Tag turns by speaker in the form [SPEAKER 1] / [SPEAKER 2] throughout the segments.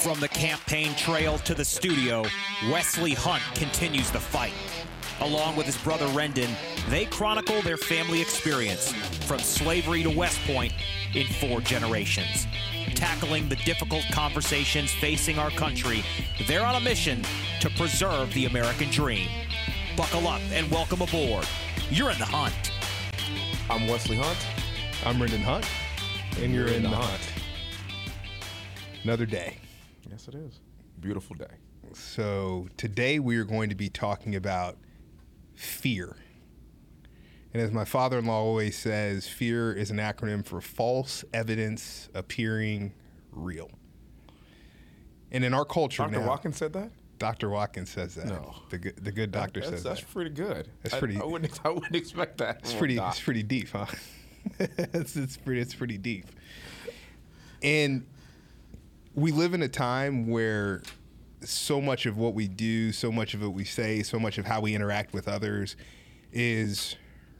[SPEAKER 1] From the campaign trail to the studio, Wesley Hunt continues the fight. Along with his brother Rendon, they chronicle their family experience from slavery to West Point in four generations. Tackling the difficult conversations facing our country, they're on a mission to preserve the American dream. Buckle up and welcome aboard. You're in the hunt.
[SPEAKER 2] I'm Wesley Hunt.
[SPEAKER 3] I'm Rendon Hunt, and you're, in, the hunt. Another day.
[SPEAKER 2] Yes, it is. Beautiful day.
[SPEAKER 3] So today we are going to be talking about fear. And as my father-in-law always says, fear is an acronym for false evidence appearing real. And in our culture
[SPEAKER 2] Dr.
[SPEAKER 3] now,
[SPEAKER 2] Watkins said that?
[SPEAKER 3] Dr. Watkins says that.
[SPEAKER 2] No.
[SPEAKER 3] The good, the good doctor
[SPEAKER 2] that's,
[SPEAKER 3] says
[SPEAKER 2] that's
[SPEAKER 3] that.
[SPEAKER 2] pretty good.
[SPEAKER 3] That's pretty-
[SPEAKER 2] I, wouldn't, I wouldn't expect that.
[SPEAKER 3] It's pretty.
[SPEAKER 2] doc.
[SPEAKER 3] It's pretty deep, huh? it's, it's pretty. It's pretty deep. And we live in a time where so much of what we do, so much of what we say, so much of how we interact with others, is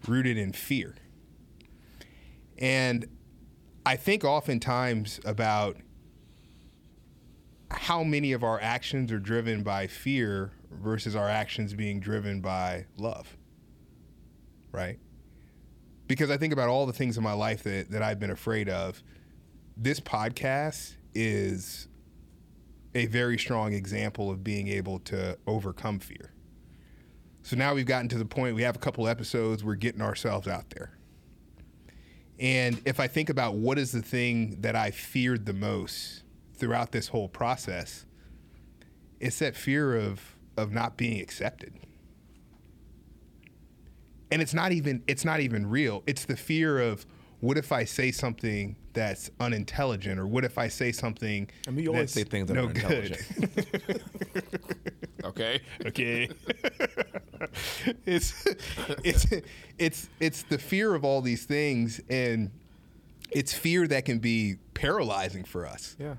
[SPEAKER 3] rooted in fear. And I think oftentimes about how many of our actions are driven by fear versus our actions being driven by love. Right? Because I think about all the things in my life that, that I've been afraid of. This podcast is a very strong example of being able to overcome fear. So now we've gotten to the point, we have a couple episodes, we're getting ourselves out there. And if I think about what is the thing that I feared the most throughout this whole process, it's that fear of of not being accepted. And it's not even it's not even real. It's the fear of what if I say something that's unintelligent or what if I say something
[SPEAKER 2] I mean, you always say things that
[SPEAKER 3] no
[SPEAKER 2] are intelligent. okay.
[SPEAKER 3] okay it's it's it's it's the fear of all these things and it's fear that can be paralyzing for us
[SPEAKER 2] Yeah.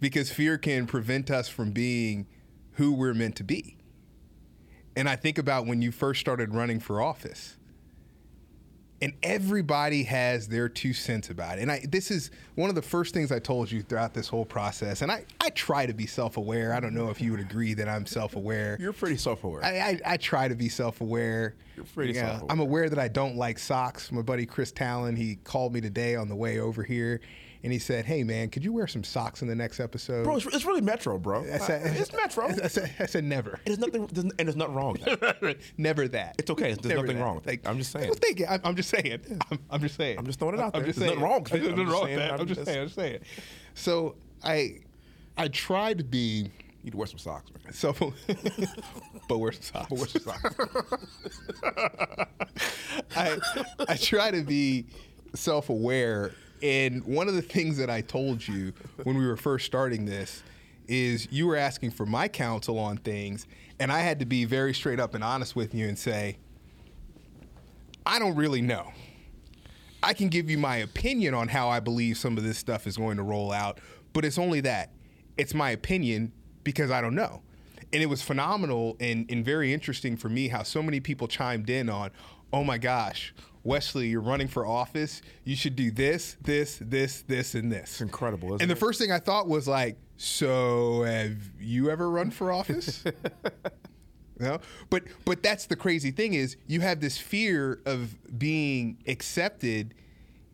[SPEAKER 3] because fear can prevent us from being who we're meant to be and i think about when you first started running for office and everybody has their two cents about it. And I, this is one of the first things I told you throughout this whole process. And I, I try to be self-aware. I don't know if you would agree that I'm self-aware.
[SPEAKER 2] You're pretty self-aware.
[SPEAKER 3] I, I, I try to be self-aware.
[SPEAKER 2] You're pretty
[SPEAKER 3] Yeah,
[SPEAKER 2] self-aware.
[SPEAKER 3] I'm aware that I don't like socks. My buddy Chris Talon, he called me today on the way over here, and he said, "Hey man, could you wear some socks in the next episode?"
[SPEAKER 2] bro, it's, it's really Metro, bro.
[SPEAKER 3] I said,
[SPEAKER 2] it's Metro.
[SPEAKER 3] I said, I said never.
[SPEAKER 2] There's nothing, and there's nothing wrong.
[SPEAKER 3] Never that.
[SPEAKER 2] It's okay. There's
[SPEAKER 3] Never
[SPEAKER 2] nothing
[SPEAKER 3] that.
[SPEAKER 2] wrong with it. I'm just saying.
[SPEAKER 3] You. I'm, I'm just saying. I'm, I'm just saying.
[SPEAKER 2] I'm just throwing it out
[SPEAKER 3] I'm
[SPEAKER 2] there.
[SPEAKER 3] just
[SPEAKER 2] There's
[SPEAKER 3] saying.
[SPEAKER 2] nothing wrong.
[SPEAKER 3] There's
[SPEAKER 2] I'm
[SPEAKER 3] nothing
[SPEAKER 2] just
[SPEAKER 3] wrong with
[SPEAKER 2] saying.
[SPEAKER 3] that.
[SPEAKER 2] I'm
[SPEAKER 3] I'm just saying. I'm just saying. So I, I try to be
[SPEAKER 2] You need to wear some socks, man.
[SPEAKER 3] self, but wear some socks.
[SPEAKER 2] But wear some socks.
[SPEAKER 3] I, I try to be self aware. And one of the things that I told you when we were first starting this is you were asking for my counsel on things, and I had to be very straight up and honest with you and say, I don't really know. I can give you my opinion on how I believe some of this stuff is going to roll out, but it's only that. It's my opinion because I don't know. And it was phenomenal and, and very interesting for me how so many people chimed in on, oh my gosh, Wesley, you're running for office. You should do this, this, this, this, and this. It's
[SPEAKER 2] incredible, isn't it?
[SPEAKER 3] and the
[SPEAKER 2] it?
[SPEAKER 3] first thing I thought was like, so have you ever run for office? No, but but that's the crazy thing is you have this fear of being accepted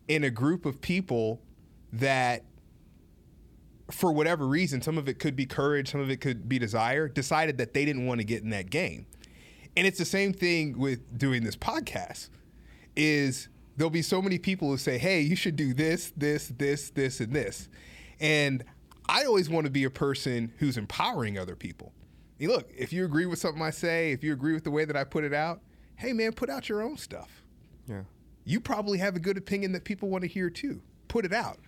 [SPEAKER 3] in a group of people that for whatever reason, some of it could be courage, some of it could be desire, decided that they didn't want to get in that game. And it's the same thing with doing this podcast. Is there'll be so many people who say, "Hey, you should do this, this, this, this, and this," and I always want to be a person who's empowering other people. I mean, look, if you agree with something I say, if you agree with the way that I put it out, hey man, put out your own stuff.
[SPEAKER 2] Yeah.
[SPEAKER 3] You probably have a good opinion that people want to hear too. Put it out.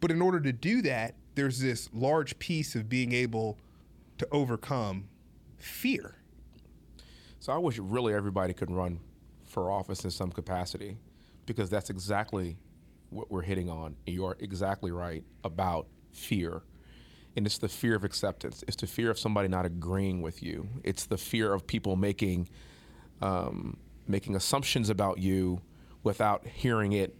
[SPEAKER 3] But in order to do that, there's this large piece of being able to overcome fear.
[SPEAKER 2] So I wish really everybody could run for office in some capacity because that's exactly what we're hitting on. And you're exactly right about fear. And it's the fear of acceptance. It's the fear of somebody not agreeing with you. It's the fear of people making um, making assumptions about you without hearing it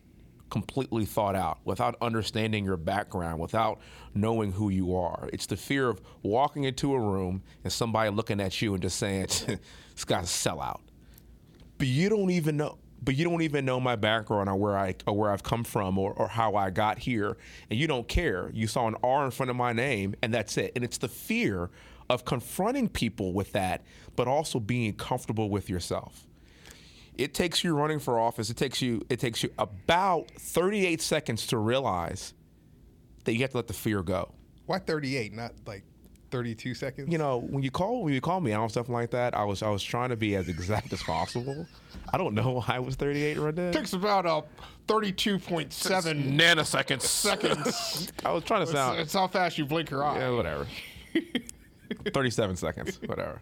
[SPEAKER 2] completely thought out, without understanding your background, without knowing who you are. It's the fear of walking into a room and somebody looking at you and just saying, "This guy's a sellout," but you don't even know. But you don't even know my background or where I or where I've come from or, or how I got here, and you don't care. You saw an R in front of my name, and that's it. And it's the fear of confronting people with that, but also being comfortable with yourself it takes you running for office. It takes you it takes you about 38 seconds to realize that you have to let the fear go.
[SPEAKER 3] Why 38, not like 32 seconds?
[SPEAKER 2] You know, when you call when you call me out on stuff like that, I was I was trying to be as exact as possible. I don't know why I was 38 right there.
[SPEAKER 3] takes about a 32.7
[SPEAKER 2] nanoseconds.
[SPEAKER 3] seconds.
[SPEAKER 2] I was trying to
[SPEAKER 3] it's,
[SPEAKER 2] sound
[SPEAKER 3] it's how fast you blink your eye.
[SPEAKER 2] yeah, whatever. 37 seconds, whatever.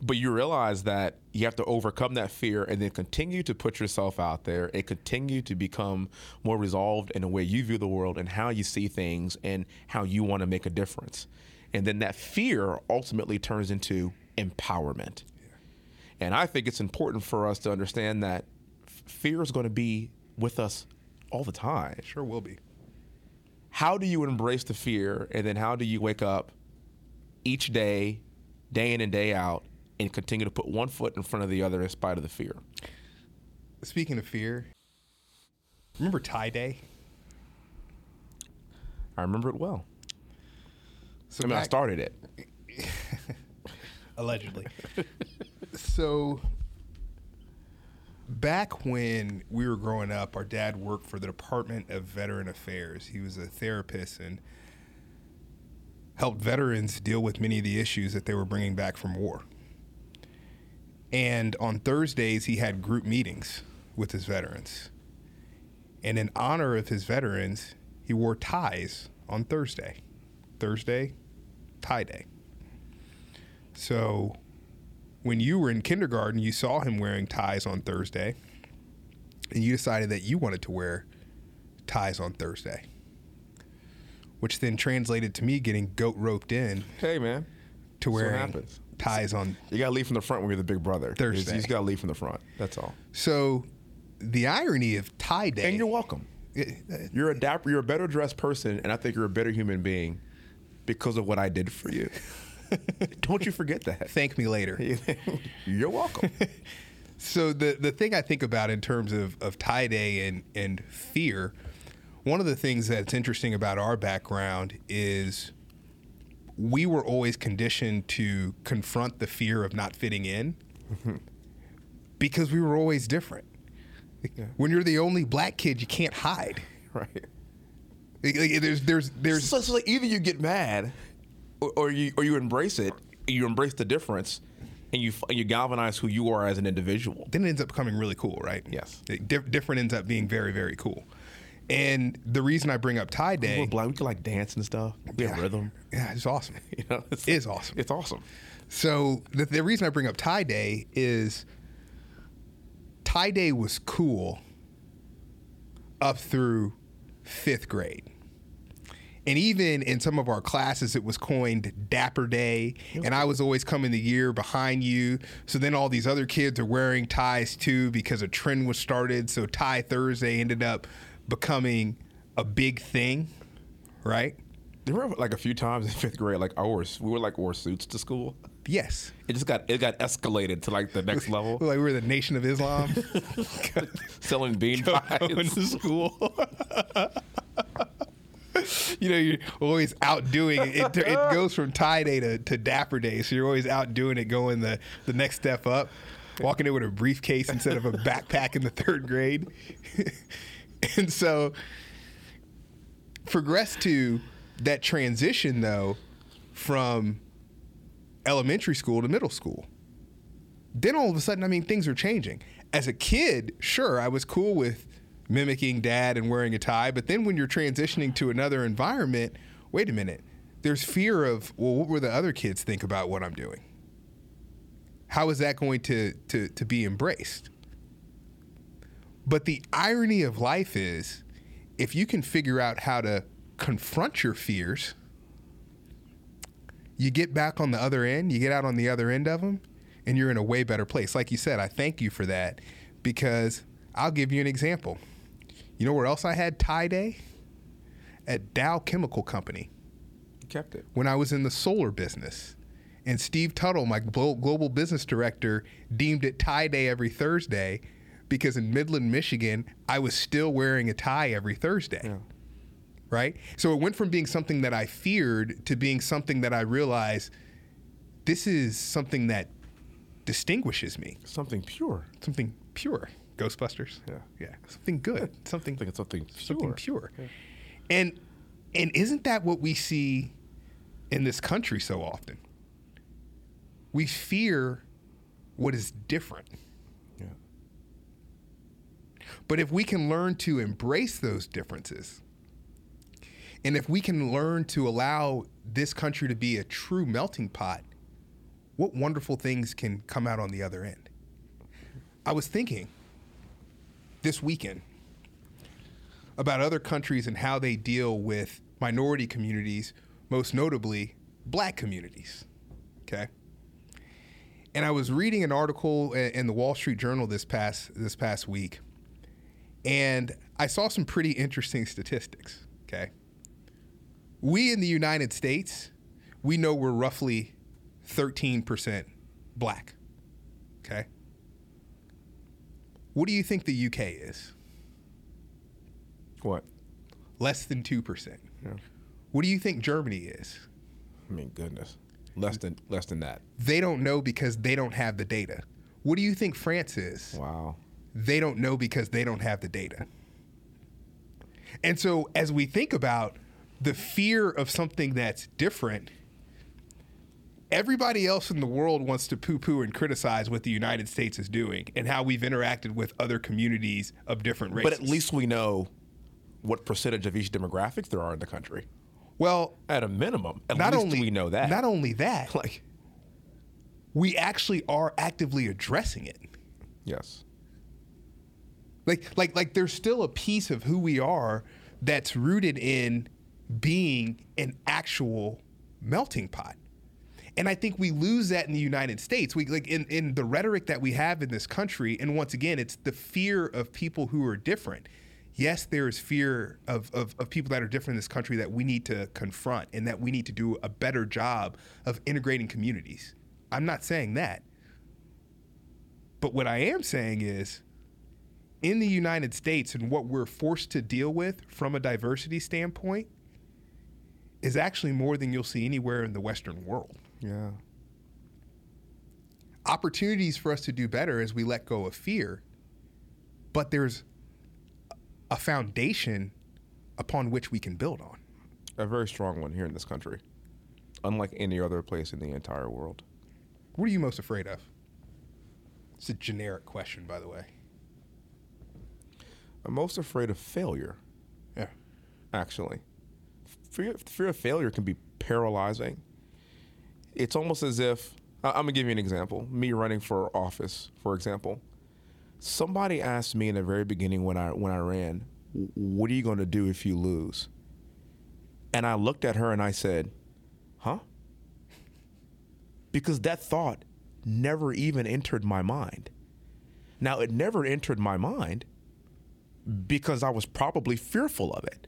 [SPEAKER 2] But you realize that you have to overcome that fear and then continue to put yourself out there and continue to become more resolved in the way you view the world and how you see things and how you want to make a difference. And then that fear ultimately turns into empowerment. And I think it's important for us to understand that fear is going to be with us all the time It
[SPEAKER 3] Sure will be.
[SPEAKER 2] how do you embrace the fear and then how do you wake up each day day in and day out and continue to put one foot in front of the other in spite of the fear
[SPEAKER 3] Speaking of fear, remember tie day?
[SPEAKER 2] i remember it well
[SPEAKER 3] So
[SPEAKER 2] i mean i started it
[SPEAKER 3] allegedly. so back when we were growing up, our dad worked for the Department of Veteran Affairs. He was a therapist and helped veterans deal with many of the issues that they were bringing back from war. And on Thursdays, he had group meetings with his veterans. And in honor of his veterans, he wore ties on Thursday. Thursday, tie day. So when you were in kindergarten, you saw him wearing ties on Thursday, and you decided that you wanted to wear ties on Thursday, which then translated to me getting goat roped in
[SPEAKER 2] hey man
[SPEAKER 3] to wearing
[SPEAKER 2] happens.
[SPEAKER 3] ties on.
[SPEAKER 2] you gotta leave from the front when you're the big brother
[SPEAKER 3] Thursday.
[SPEAKER 2] you just gotta leave from the front that's all
[SPEAKER 3] So the irony of tie day.
[SPEAKER 2] and you're welcome
[SPEAKER 3] Eh,
[SPEAKER 2] you're a dapper you're a better dressed person and i think you're a better human being because of what i did for you don't you forget that
[SPEAKER 3] thank me later.
[SPEAKER 2] you're welcome
[SPEAKER 3] So the the thing I think about in terms of, of tie day and, and fear, one of the things that's interesting about our background is we were always conditioned to confront the fear of not fitting in mm-hmm. because we were always different. When you're the only black kid, you can't hide.
[SPEAKER 2] right
[SPEAKER 3] there's there's there's
[SPEAKER 2] So, so like either you get mad, or, or you or you embrace it. You embrace the difference, and you you galvanize who you are as an individual.
[SPEAKER 3] then it ends up becoming really cool, right?
[SPEAKER 2] Yes.
[SPEAKER 3] It- Dif- different ends up being very very cool. And the reason I bring up tie day,
[SPEAKER 2] We're black. We can like dance and stuff. We have
[SPEAKER 3] Yeah.
[SPEAKER 2] rhythm.
[SPEAKER 3] yeah, it's awesome.
[SPEAKER 2] You know, it's,
[SPEAKER 3] It is awesome.
[SPEAKER 2] It's awesome.
[SPEAKER 3] So the, the reason I bring up tie day is tie day was cool up through fifth grade. And even in some of our classes, it was coined Dapper Day. And I was always coming the year behind you. So then all these other kids are wearing ties too because a trend was started. So Tie Thursday ended up becoming a big thing, right?
[SPEAKER 2] There were like a few times in fifth grade, like wore we were like wore suits to school.
[SPEAKER 3] Yes.
[SPEAKER 2] It just got it got escalated to like the next level,
[SPEAKER 3] Like we were the nation of Islam.
[SPEAKER 2] selling bean
[SPEAKER 3] going
[SPEAKER 2] pies.
[SPEAKER 3] to school. you know, you're always outdoing it. It, it goes from tie day to, to dapper day. So you're always outdoing it, going the, the next step up, walking in with a briefcase instead of a backpack in the third grade. and so progress to that transition, though, from elementary school to middle school then all of a sudden, I mean, things are changing. As a kid, sure, I was cool with mimicking dad and wearing a tie, but then when you're transitioning to another environment, wait a minute, there's fear of, well, what will the other kids think about what I'm doing? How is that going to, to, to be embraced? But the irony of life is if you can figure out how to confront your fears, you get back on the other end, you get out on the other end of them, and you're in a way better place. Like you said, I thank you for that because I'll give you an example. You know where else I had tie day? At Dow Chemical Company
[SPEAKER 2] Kept it.
[SPEAKER 3] when I was in the solar business. And Steve Tuttle, my global business director, deemed it tie day every Thursday because in Midland, Michigan, I was still wearing a tie every Thursday.
[SPEAKER 2] Yeah.
[SPEAKER 3] Right? So it went from being something that I feared to being something that I realized this is something that distinguishes me,
[SPEAKER 2] Something pure.
[SPEAKER 3] something pure. Ghostbusters.
[SPEAKER 2] Yeah.
[SPEAKER 3] Yeah. Something good. Something
[SPEAKER 2] I think it's something pure.
[SPEAKER 3] something pure. And and isn't that what we see in this country so often? We fear what is different.
[SPEAKER 2] Yeah.
[SPEAKER 3] But if we can learn to embrace those differences, and if we can learn to allow this country to be a true melting pot, what wonderful things can come out on the other end? I was thinking this weekend about other countries and how they deal with minority communities, most notably black communities. Okay. And I was reading an article in the Wall Street Journal this past this past week, and I saw some pretty interesting statistics. Okay. We in the United States, we know we're roughly 13% black. Okay. What do you think the UK is?
[SPEAKER 2] What?
[SPEAKER 3] Less than 2%.
[SPEAKER 2] Yeah.
[SPEAKER 3] What do you think Germany is?
[SPEAKER 2] I mean, goodness. Less than less than that.
[SPEAKER 3] They don't know because they don't have the data. What do you think France is?
[SPEAKER 2] Wow.
[SPEAKER 3] They don't know because they don't have the data. And so, as we think about the fear of something that's different, everybody else in the world wants to poo poo and criticize what the United States is doing and how we've interacted with other communities of different races.
[SPEAKER 2] But at least we know what percentage of each demographic there are in the country.
[SPEAKER 3] well,
[SPEAKER 2] At a minimum, at
[SPEAKER 3] not
[SPEAKER 2] least
[SPEAKER 3] only
[SPEAKER 2] we know that.
[SPEAKER 3] Not only that,
[SPEAKER 2] like,
[SPEAKER 3] we actually are actively addressing it.
[SPEAKER 2] yes.
[SPEAKER 3] Like like like there's still a piece of who we are that's rooted in being an actual melting pot. And I think we lose that in the United States. We like in, in the rhetoric that we have in this country, and once again, it's the fear of people who are different. Yes, there is fear of, of, of people that are different in this country that we need to confront and that we need to do a better job of integrating communities. I'm not saying that. But what I am saying is in the United States and what we're forced to deal with from a diversity standpoint is actually more than you'll see anywhere in the Western world.
[SPEAKER 2] Yeah.
[SPEAKER 3] Opportunities for us to do better as we let go of fear, but there's a foundation upon which we can build on.
[SPEAKER 2] A very strong one here in this country, unlike any other place in the entire world.
[SPEAKER 3] What are you most afraid of? It's a generic question, by the way.
[SPEAKER 2] I'm most afraid of failure,
[SPEAKER 3] Yeah.
[SPEAKER 2] actually. Fear, fear of failure can be paralyzing. It's almost as if, I'm to give you an example. Me running for office, for example. Somebody asked me in the very beginning when I, when I ran, What are you to do if you lose? And I looked at her and I said, Huh? Because that thought never even entered my mind. Now, it never entered my mind because I was probably fearful of it.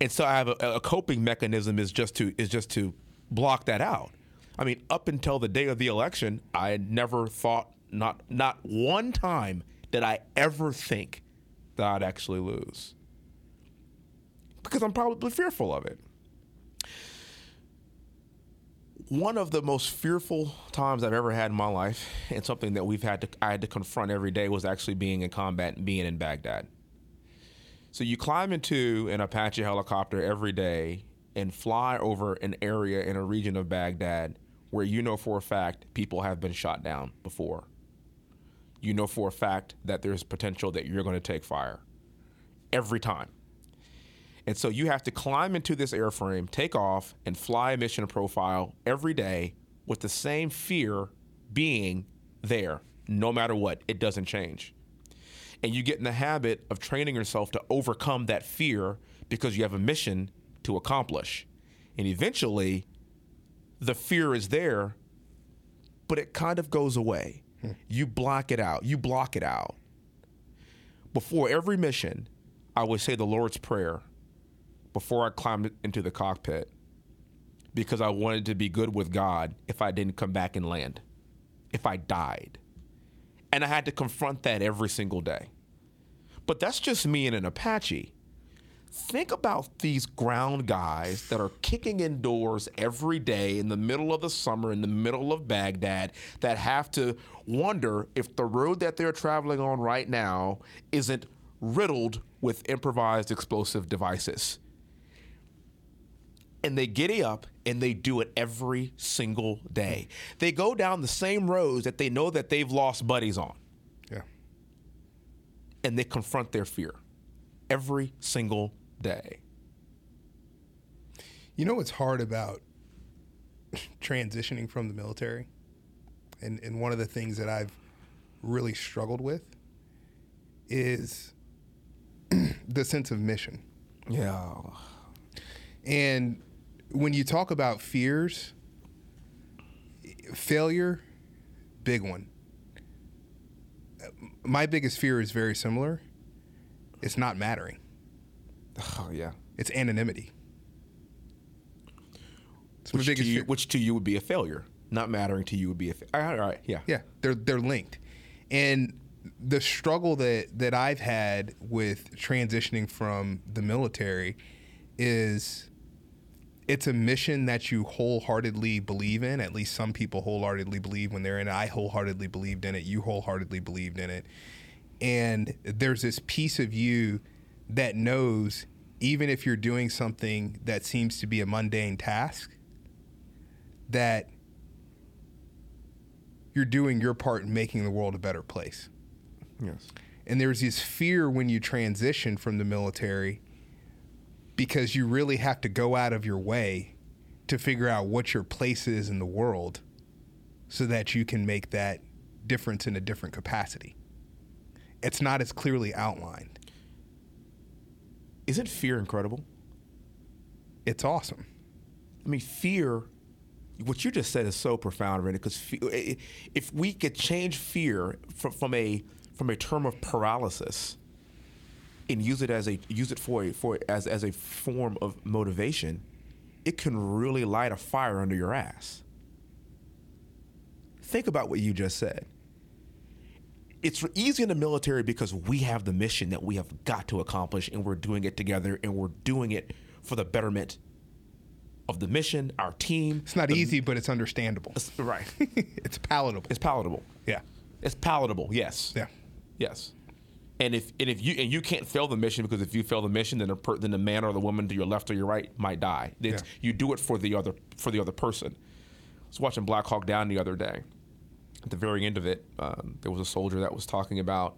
[SPEAKER 2] And so I have a, a coping mechanism is just to is just to block that out. I mean, up until the day of the election, I had never thought not not one time did I ever think that I'd actually lose. Because I'm probably fearful of it. One of the most fearful times I've ever had in my life, and something that we've had to I had to confront every day was actually being in combat and being in Baghdad. So you climb into an Apache helicopter every day and fly over an area in a region of Baghdad where you know for a fact people have been shot down before. You know for a fact that there's potential that you're going to take fire every time. And so you have to climb into this airframe, take off, and fly a mission profile every day with the same fear being there, no matter what. It doesn't change and you get in the habit of training yourself to overcome that fear because you have a mission to accomplish. And eventually, the fear is there, but it kind of goes away. Hmm. You block it out. You block it out. before every mission, I would say the Lord's Prayer before I climbed into the cockpit because I wanted to be good with God if I didn't come back and land, if I died. And I had to confront that every single day. But that's just me and an Apache. Think about these ground guys that are kicking indoors every day in the middle of the summer, in the middle of Baghdad, that have to wonder if the road that they're traveling on right now isn't riddled with improvised explosive devices. And they giddy up and they do it every single day. They go down the same roads that they know that they've lost buddies on
[SPEAKER 3] Yeah.
[SPEAKER 2] and they confront their fear every single day.
[SPEAKER 3] You know what's hard about transitioning from the military? And and one of the things that I've really struggled with is the sense of mission.
[SPEAKER 2] Yeah.
[SPEAKER 3] And when you talk about fears, failure, big one. My biggest fear is very similar. It's not mattering.
[SPEAKER 2] Oh, yeah.
[SPEAKER 3] It's anonymity. It's
[SPEAKER 2] Which to, you,
[SPEAKER 3] fear.
[SPEAKER 2] which to you would be a failure. Not mattering to you would be a failure. All right, all right, yeah.
[SPEAKER 3] Yeah, they're they're linked. And the struggle that that I've had with transitioning from the military is it's a mission that you wholeheartedly believe in. At least some people wholeheartedly believe when they're in it. I wholeheartedly believed in it. You wholeheartedly believed in it. And there's this piece of you that knows even if you're doing something that seems to be a mundane task, that you're doing your part in making the world a better place.
[SPEAKER 2] Yes.
[SPEAKER 3] And there's this fear when you transition from the military because you really have to go out of your way to figure out what your place is in the world so that you can make that difference in a different capacity. It's not as clearly outlined.
[SPEAKER 2] Isn't fear incredible?
[SPEAKER 3] It's awesome.
[SPEAKER 2] I mean, fear, what you just said is so profound, Randy, because if we could change fear from, from a from a term of paralysis and use it as a use it for a, for as as a form of motivation, it can really light a fire under your ass. Think about what you just said. It's easy in the military because we have the mission that we have got to accomplish and we're doing it together and we're doing it for the betterment of the mission, our team.
[SPEAKER 3] It's not
[SPEAKER 2] the-
[SPEAKER 3] easy, but it's understandable.
[SPEAKER 2] Right.
[SPEAKER 3] it's palatable.
[SPEAKER 2] It's palatable.
[SPEAKER 3] yeah.
[SPEAKER 2] It's palatable. Yes.
[SPEAKER 3] Yeah.
[SPEAKER 2] Yes. And if and if you and you can't fail the mission because if you fail the mission, then the per, then the man or the woman to your left or your right might die. It's,
[SPEAKER 3] Yeah.
[SPEAKER 2] You do it for the other for the other person. I was watching Black Hawk Down the other day. At the very end of it, um, there was a soldier that was talking about,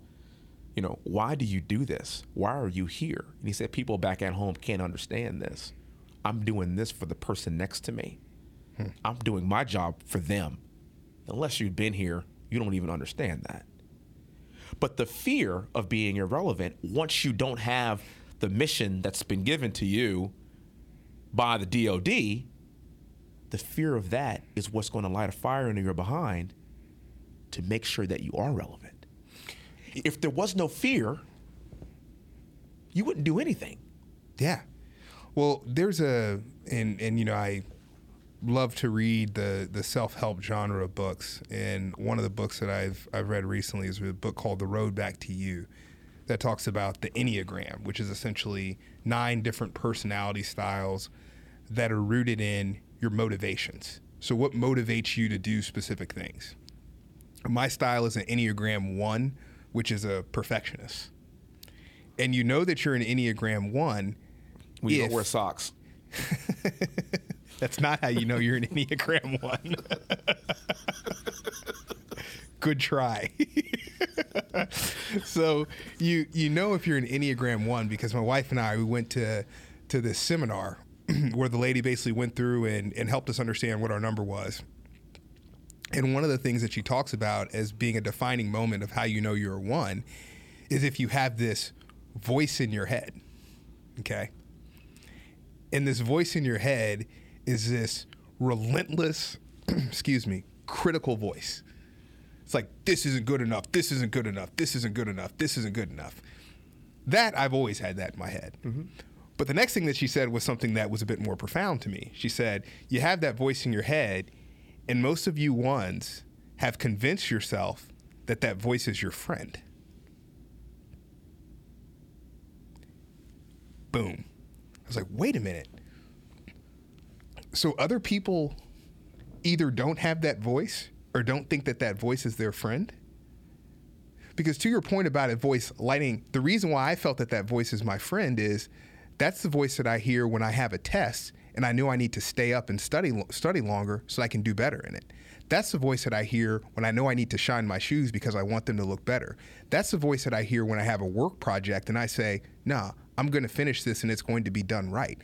[SPEAKER 2] you know, why do you do this? Why are you here? And he said, people back at home can't understand this. I'm doing this for the person next to me. I'm doing my job for them. Unless you've been here, you don't even understand that. But the fear of being irrelevant, once you don't have the mission that's been given to you by the DOD, the fear of that is what's going to light a fire under your behind to make sure that you are relevant. If there was no fear, you wouldn't do anything.
[SPEAKER 3] Yeah. Well, there's a and and you know I love to read the the self help genre of books, and one of the books that I've I've read recently is a book called The Road Back to You, that talks about the Enneagram, which is essentially nine different personality styles that are rooted in your motivations. So, what motivates you to do specific things? My style is an Enneagram one, which is a perfectionist. And you know that you're an Enneagram one If-
[SPEAKER 2] don't wear socks.
[SPEAKER 3] That's not how you know you're an Enneagram one. Good try. so you you know if you're an Enneagram one because my wife and I we went to to this seminar where the lady basically went through and, and helped us understand what our number was. And one of the things that she talks about as being a defining moment of how you know you're a one is if you have this voice in your head. Okay. And this voice in your head is this relentless, excuse me, critical voice. It's like, this isn't good enough. This isn't good enough. This isn't good enough. This isn't good enough. That I've always had that in my head. Mm-hmm. But the next thing that she said was something that was a bit more profound to me. She said, You have that voice in your head, and most of you ones have convinced yourself that that voice is your friend. Boom. I was like, Wait a minute. So other people either don't have that voice or don't think that that voice is their friend? Because to your point about a voice lighting, the reason why I felt that that voice is my friend is that's the voice that I hear when I have a test and I know I need to stay up and study study longer so I can do better in it. That's the voice that I hear when I know I need to shine my shoes because I want them to look better. That's the voice that I hear when I have a work project and I say, "Nah, I'm going to finish this and it's going to be done right."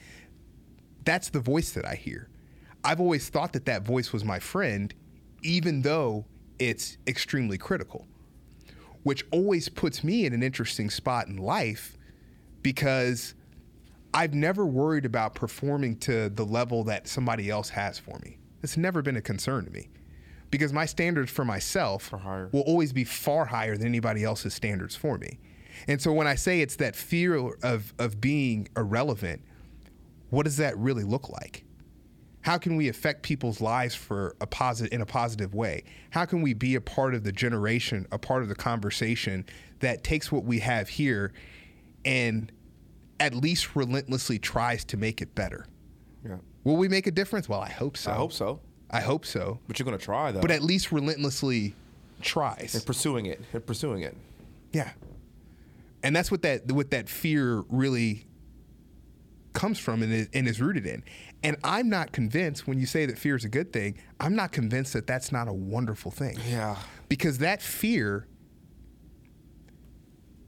[SPEAKER 3] That's the voice that I hear. I've always thought that that voice was my friend even though it's extremely critical which always puts me in an interesting spot in life because I've never worried about performing to the level that somebody else has for me. It's never been a concern to me because my standards for myself will always be far higher than anybody else's standards for me. And so when I say it's that fear of, of being irrelevant, what does that really look like? How can we affect people's lives for a positive in a positive way? How can we be a part of the generation, a part of the conversation that takes what we have here and at least relentlessly tries to make it better?
[SPEAKER 2] Yeah.
[SPEAKER 3] Will we make a difference? Well, I hope so.
[SPEAKER 2] I hope so.
[SPEAKER 3] I hope so.
[SPEAKER 2] But you're gonna try though.
[SPEAKER 3] But at least relentlessly tries.
[SPEAKER 2] and pursuing it. And pursuing it.
[SPEAKER 3] Yeah. And that's what that what that fear really comes from and is, and is rooted in. And I'm not convinced when you say that fear is a good thing, I'm not convinced that that's not a wonderful thing.
[SPEAKER 2] Yeah.
[SPEAKER 3] Because that fear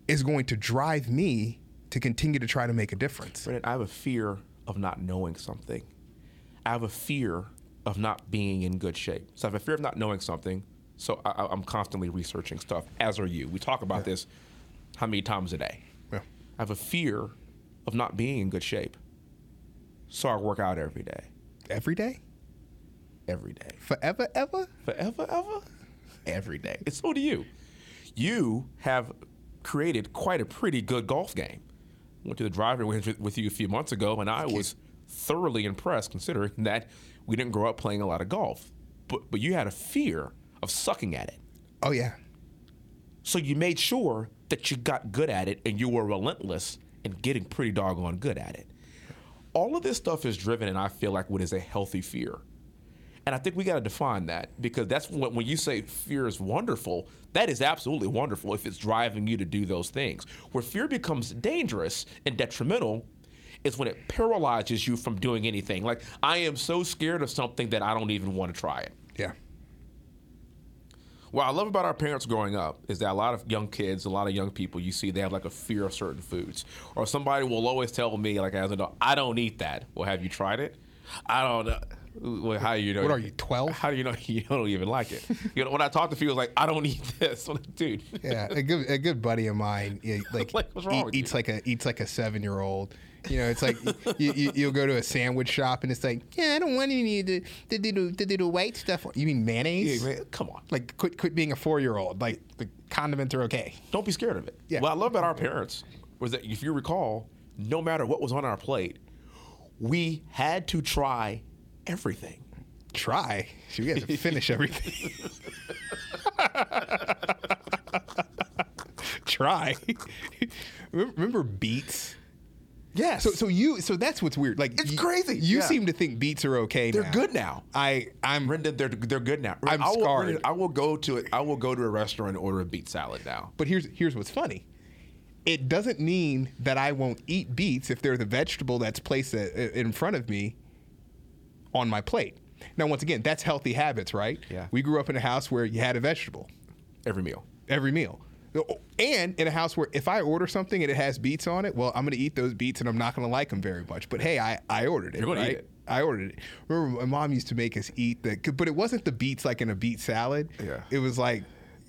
[SPEAKER 3] is going to drive me to continue to try to make a difference.
[SPEAKER 2] Rendon, I have a fear of not knowing something. I have a fear of not being in good shape. So I have a fear of not knowing something. So I, I'm constantly researching stuff, as are you. We talk about this how many times a day?
[SPEAKER 3] Yeah.
[SPEAKER 2] I have a fear of not being in good shape. So I work out every day.
[SPEAKER 3] Every day?
[SPEAKER 2] Every day.
[SPEAKER 3] Forever, ever?
[SPEAKER 2] Forever, ever? Every day. And so do you. You have created quite a pretty good golf game. Went to the driving range with, with you a few months ago, and I was thoroughly impressed considering that we didn't grow up playing a lot of golf. But, but you had a fear of sucking at it.
[SPEAKER 3] Oh, yeah.
[SPEAKER 2] So you made sure that you got good at it and you were relentless in getting pretty doggone good at it. All of this stuff is driven, and I feel like what is a healthy fear. And I think we got to define that because that's when, when you say fear is wonderful, that is absolutely wonderful if it's driving you to do those things. Where fear becomes dangerous and detrimental is when it paralyzes you from doing anything. Like, I am so scared of something that I don't even want to try it.
[SPEAKER 3] Yeah.
[SPEAKER 2] What I love about our parents growing up is that a lot of young kids, a lot of young people, you see they have like a fear of certain foods. Or somebody will always tell me, like as an adult, I don't eat that. Well, have you tried it? I don't know. Well, how do you know?
[SPEAKER 3] What are you, 12?
[SPEAKER 2] How do you know you don't even like it? You know, when I talk to people, it's like I don't eat this. Like, Dude,
[SPEAKER 3] yeah, a good a good buddy of mine, yeah, like,
[SPEAKER 2] Like, what's wrong
[SPEAKER 3] eat-
[SPEAKER 2] with
[SPEAKER 3] eats
[SPEAKER 2] you?
[SPEAKER 3] like a eats like a seven year old. You know, it's like you, you you'll go to a sandwich shop and it's like, yeah, I don't want any of the the the little white stuff. You mean mayonnaise?
[SPEAKER 2] Yeah, man, come on.
[SPEAKER 3] Like quit quit being a four year old. Like the condiments are okay.
[SPEAKER 2] Don't be scared of it.
[SPEAKER 3] Yeah.
[SPEAKER 2] What I love about our parents was that if you recall, no matter what was on our plate, we had to try everything.
[SPEAKER 3] Try. You have to finish everything. Try. Remember beets?
[SPEAKER 2] Yes.
[SPEAKER 3] So, so you, so that's what's weird. Like
[SPEAKER 2] It's
[SPEAKER 3] you-
[SPEAKER 2] crazy.
[SPEAKER 3] You
[SPEAKER 2] Yeah.
[SPEAKER 3] seem to think beets are okay.
[SPEAKER 2] They're good now.
[SPEAKER 3] I, I'm.
[SPEAKER 2] Rendon, they're they're good now.
[SPEAKER 3] I'm
[SPEAKER 2] I will,
[SPEAKER 3] scarred.
[SPEAKER 2] Rendon, I will go to it. I will go to a restaurant and order a beet salad now.
[SPEAKER 3] But here's here's what's funny. It doesn't mean that I won't eat beets if they're the vegetable that's placed uh, a- in front of me on my plate. Now, once again, that's healthy habits, right?
[SPEAKER 2] Yeah.
[SPEAKER 3] We grew up in a house where you had a vegetable
[SPEAKER 2] Every meal.
[SPEAKER 3] every meal. And in a house where if I order something and it has beets on it, well, I'm going to eat those beets and I'm not going to like them very much. But hey, I, I ordered it.
[SPEAKER 2] You're gonna eat it.
[SPEAKER 3] I ordered it. Remember, my mom used to make us eat the, but it wasn't the beets like in a beet salad.
[SPEAKER 2] Yeah.
[SPEAKER 3] It was like,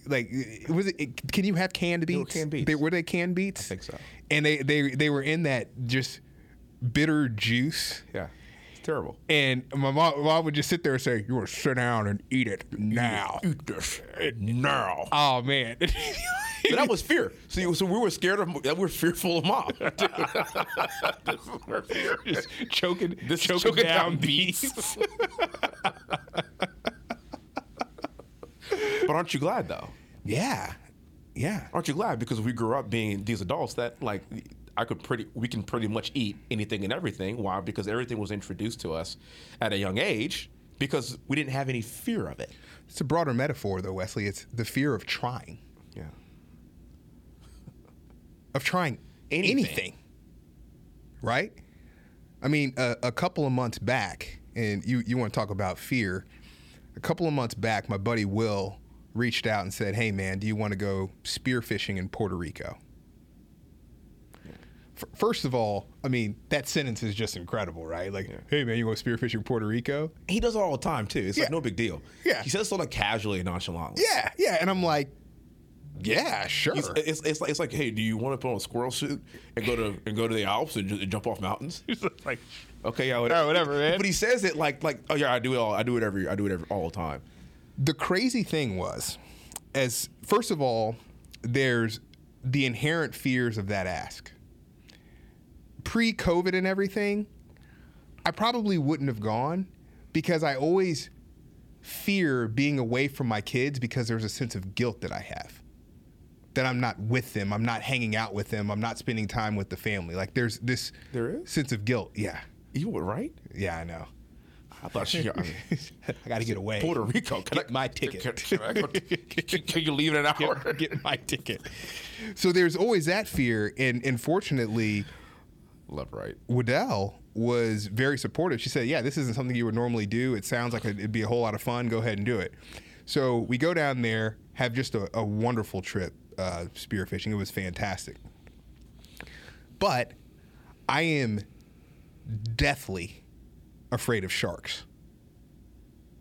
[SPEAKER 3] like, it was it? Can you have canned beets?
[SPEAKER 2] were canned beets.
[SPEAKER 3] They, were they canned beets? I
[SPEAKER 2] think so.
[SPEAKER 3] And they they they were in that just bitter juice.
[SPEAKER 2] Yeah. It's terrible.
[SPEAKER 3] And my mom, mom would just sit there and say, "You want to sit down and eat it now."
[SPEAKER 2] Eat this now.
[SPEAKER 3] Oh man,
[SPEAKER 2] that was fear. So, so we were scared of. We were fearful of mom. we're fear.
[SPEAKER 3] Just choking,
[SPEAKER 2] This
[SPEAKER 3] choking,
[SPEAKER 2] choking
[SPEAKER 3] down,
[SPEAKER 2] down
[SPEAKER 3] beasts.
[SPEAKER 2] But aren't you glad though?
[SPEAKER 3] yeah, yeah.
[SPEAKER 2] Aren't you glad because we grew up being these adults that like I could pretty we can pretty much eat anything and everything. Why? Because everything was introduced to us at a young age because we didn't have any fear of it.
[SPEAKER 3] It's a broader metaphor, though, Wesley. It's the fear of trying,
[SPEAKER 2] Yeah.
[SPEAKER 3] Of trying
[SPEAKER 2] Anything.
[SPEAKER 3] anything. Right? I mean, a, a couple of months back, and you, you want to talk about fear. A couple of months back, my buddy Will reached out and said, Hey, man, do you want to go spearfishing in Puerto Rico? F- First of all, I mean, that sentence is just incredible, right? Like, hey, man, you want to spearfish in Puerto Rico?
[SPEAKER 2] He does it all the time too. It's
[SPEAKER 3] Yeah.
[SPEAKER 2] like no big deal.
[SPEAKER 3] Yeah.
[SPEAKER 2] He says it sort of casually and nonchalantly.
[SPEAKER 3] Yeah, yeah. And I'm like, yeah, sure.
[SPEAKER 2] It's, it's, it's like it's like, hey, do you want to put on a squirrel suit and go to and go to the Alps and, ju- jump off mountains?
[SPEAKER 3] like,
[SPEAKER 2] Okay, yeah, whatever.
[SPEAKER 3] Yeah, whatever, man.
[SPEAKER 2] But he says it like like, oh yeah, I do it all. I do it every. I do it every all the time.
[SPEAKER 3] the crazy thing was, as first of all, there's the inherent fears of that ask. Pre COVID and everything, I probably wouldn't have gone because I always fear being away from my kids because there's a sense of guilt that I have. That I'm not with them, I'm not hanging out with them, I'm not spending time with the family. Like there's this
[SPEAKER 2] There is?
[SPEAKER 3] sense of guilt. Yeah.
[SPEAKER 2] You were right.
[SPEAKER 3] Yeah, I know.
[SPEAKER 2] I thought she. I mean,
[SPEAKER 3] I got to get away.
[SPEAKER 2] Puerto Rico. Can
[SPEAKER 3] Get
[SPEAKER 2] I,
[SPEAKER 3] my ticket.
[SPEAKER 2] Can, can I can- can you leave in an hour?
[SPEAKER 3] get, get my ticket. So there's always that fear, and unfortunately,
[SPEAKER 2] Love right.
[SPEAKER 3] Waddell was very supportive. She said, "Yeah, this isn't something you would normally do. It sounds like it'd be a whole lot of fun. Go ahead and do it." So we go down there, have just a, a wonderful trip uh, spearfishing. It was fantastic. But I am deathly afraid of sharks,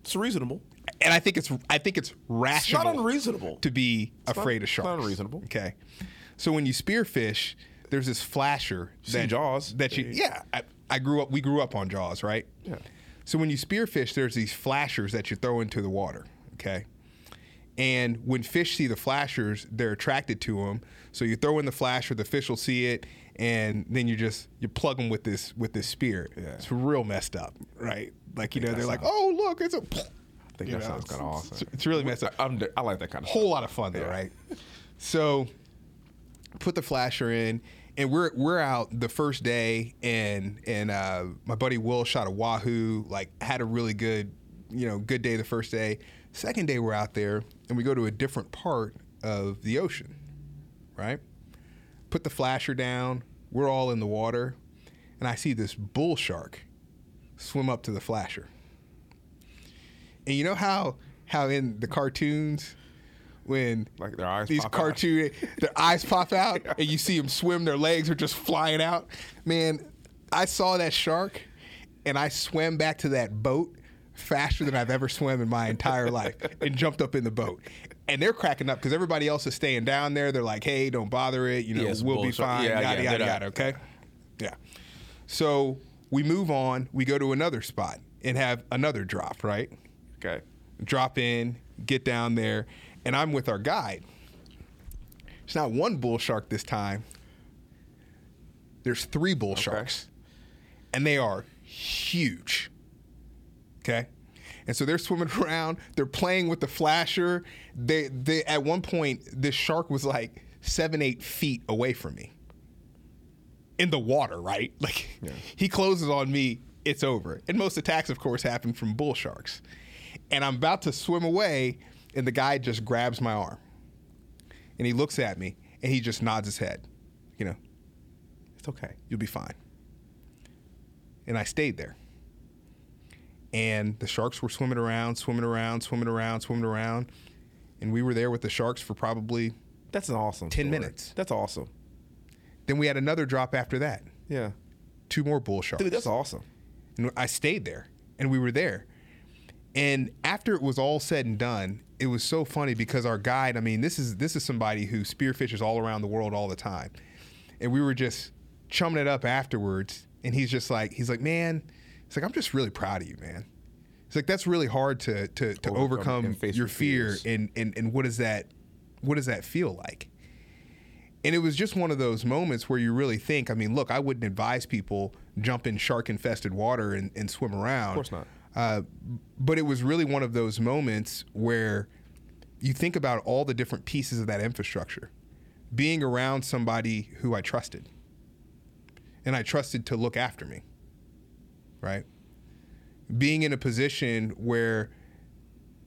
[SPEAKER 2] It's reasonable.
[SPEAKER 3] and I think it's I think it's
[SPEAKER 2] It's
[SPEAKER 3] rational.
[SPEAKER 2] not unreasonable.
[SPEAKER 3] to be
[SPEAKER 2] not-
[SPEAKER 3] afraid of sharks.
[SPEAKER 2] not unreasonable.
[SPEAKER 3] Okay. So when you spearfish, there's this flasher
[SPEAKER 2] See Jaws.
[SPEAKER 3] that you yeah, I, I grew up we grew up on Jaws, right?
[SPEAKER 2] Yeah.
[SPEAKER 3] So when you spearfish, there's these flashers that you throw into the water, okay? And when fish see the flashers, they're attracted to them. So you throw in the flasher, the fish will see it, and then you just you plug them with this with this spear.
[SPEAKER 2] Yeah.
[SPEAKER 3] It's real messed up, right? Like you know, they're like, oh look, it's a.
[SPEAKER 2] I think
[SPEAKER 3] You
[SPEAKER 2] that
[SPEAKER 3] know,
[SPEAKER 2] sounds kind of awesome.
[SPEAKER 3] it's really messed up.
[SPEAKER 2] I, I like that kind of
[SPEAKER 3] whole lot of fun though,
[SPEAKER 2] Yeah.
[SPEAKER 3] right? So put the flasher in, and we're we're out the first day, and and uh, my buddy Will shot a wahoo, like had a really good, you know, good day the first day. Second day we're out there, and we go to a different part of the ocean, right? Put the flasher down. We're all in the water, and I see this bull shark swim up to the flasher. And you know how how in the cartoons when
[SPEAKER 2] Like their eyes
[SPEAKER 3] these
[SPEAKER 2] pop out.
[SPEAKER 3] cartoon their eyes pop out and you see them swim their legs are just flying out man i saw that shark and i swam back to that boat faster than i've ever swam in my entire life and jumped up in the boat. And they're cracking up because everybody else is staying down there. They're like hey don't bother it. You know we'll be fine.
[SPEAKER 2] Yeah,
[SPEAKER 3] yada
[SPEAKER 2] yeah,
[SPEAKER 3] yada yada okay? Yeah. So we move on. We go to another spot and have another drop right?
[SPEAKER 2] Okay.
[SPEAKER 3] drop in, get down there, and I'm with our guide. It's not one bull shark this time. There's three bull sharks, and they are huge. Okay, and so they're swimming around. They're playing with the flasher. They, they at one point, this shark was like seven, eight feet away from me in the water, right? Like he closes on me, it's over. And most attacks, of course, happen from bull sharks. And I'm about to swim away, and the guy just grabs my arm. And he looks at me and he just nods his head. You know, it's okay. You'll be fine. And I stayed there. And the sharks were swimming around, swimming around, swimming around, swimming around. And we were there with the sharks for probably
[SPEAKER 2] That's an awesome.
[SPEAKER 3] 10
[SPEAKER 2] story.
[SPEAKER 3] minutes.
[SPEAKER 2] That's awesome.
[SPEAKER 3] then we had another drop after that.
[SPEAKER 2] Yeah.
[SPEAKER 3] Two more bull sharks.
[SPEAKER 2] Dude, that's awesome.
[SPEAKER 3] And I stayed there and we were there. And after it was all said and done, it was so funny because our guide, I mean, this is this is somebody who spearfishes all around the world all the time. And we were just chumming it up afterwards and he's just like he's like, "Man, it's like I'm just really proud of you, man." It's like that's really hard to to, to
[SPEAKER 2] Overcome
[SPEAKER 3] overcome your
[SPEAKER 2] your
[SPEAKER 3] fear
[SPEAKER 2] fears.
[SPEAKER 3] and, and and what does that what does that feel like? And it was just one of those moments where you really think, I mean, look, I wouldn't advise people jump in shark infested water and, and swim around. Of
[SPEAKER 2] course not.
[SPEAKER 3] Uh, but it was really one of those moments where you think about all the different pieces of that infrastructure. Being around somebody who I trusted, and I trusted to look after me, right? Being in a position where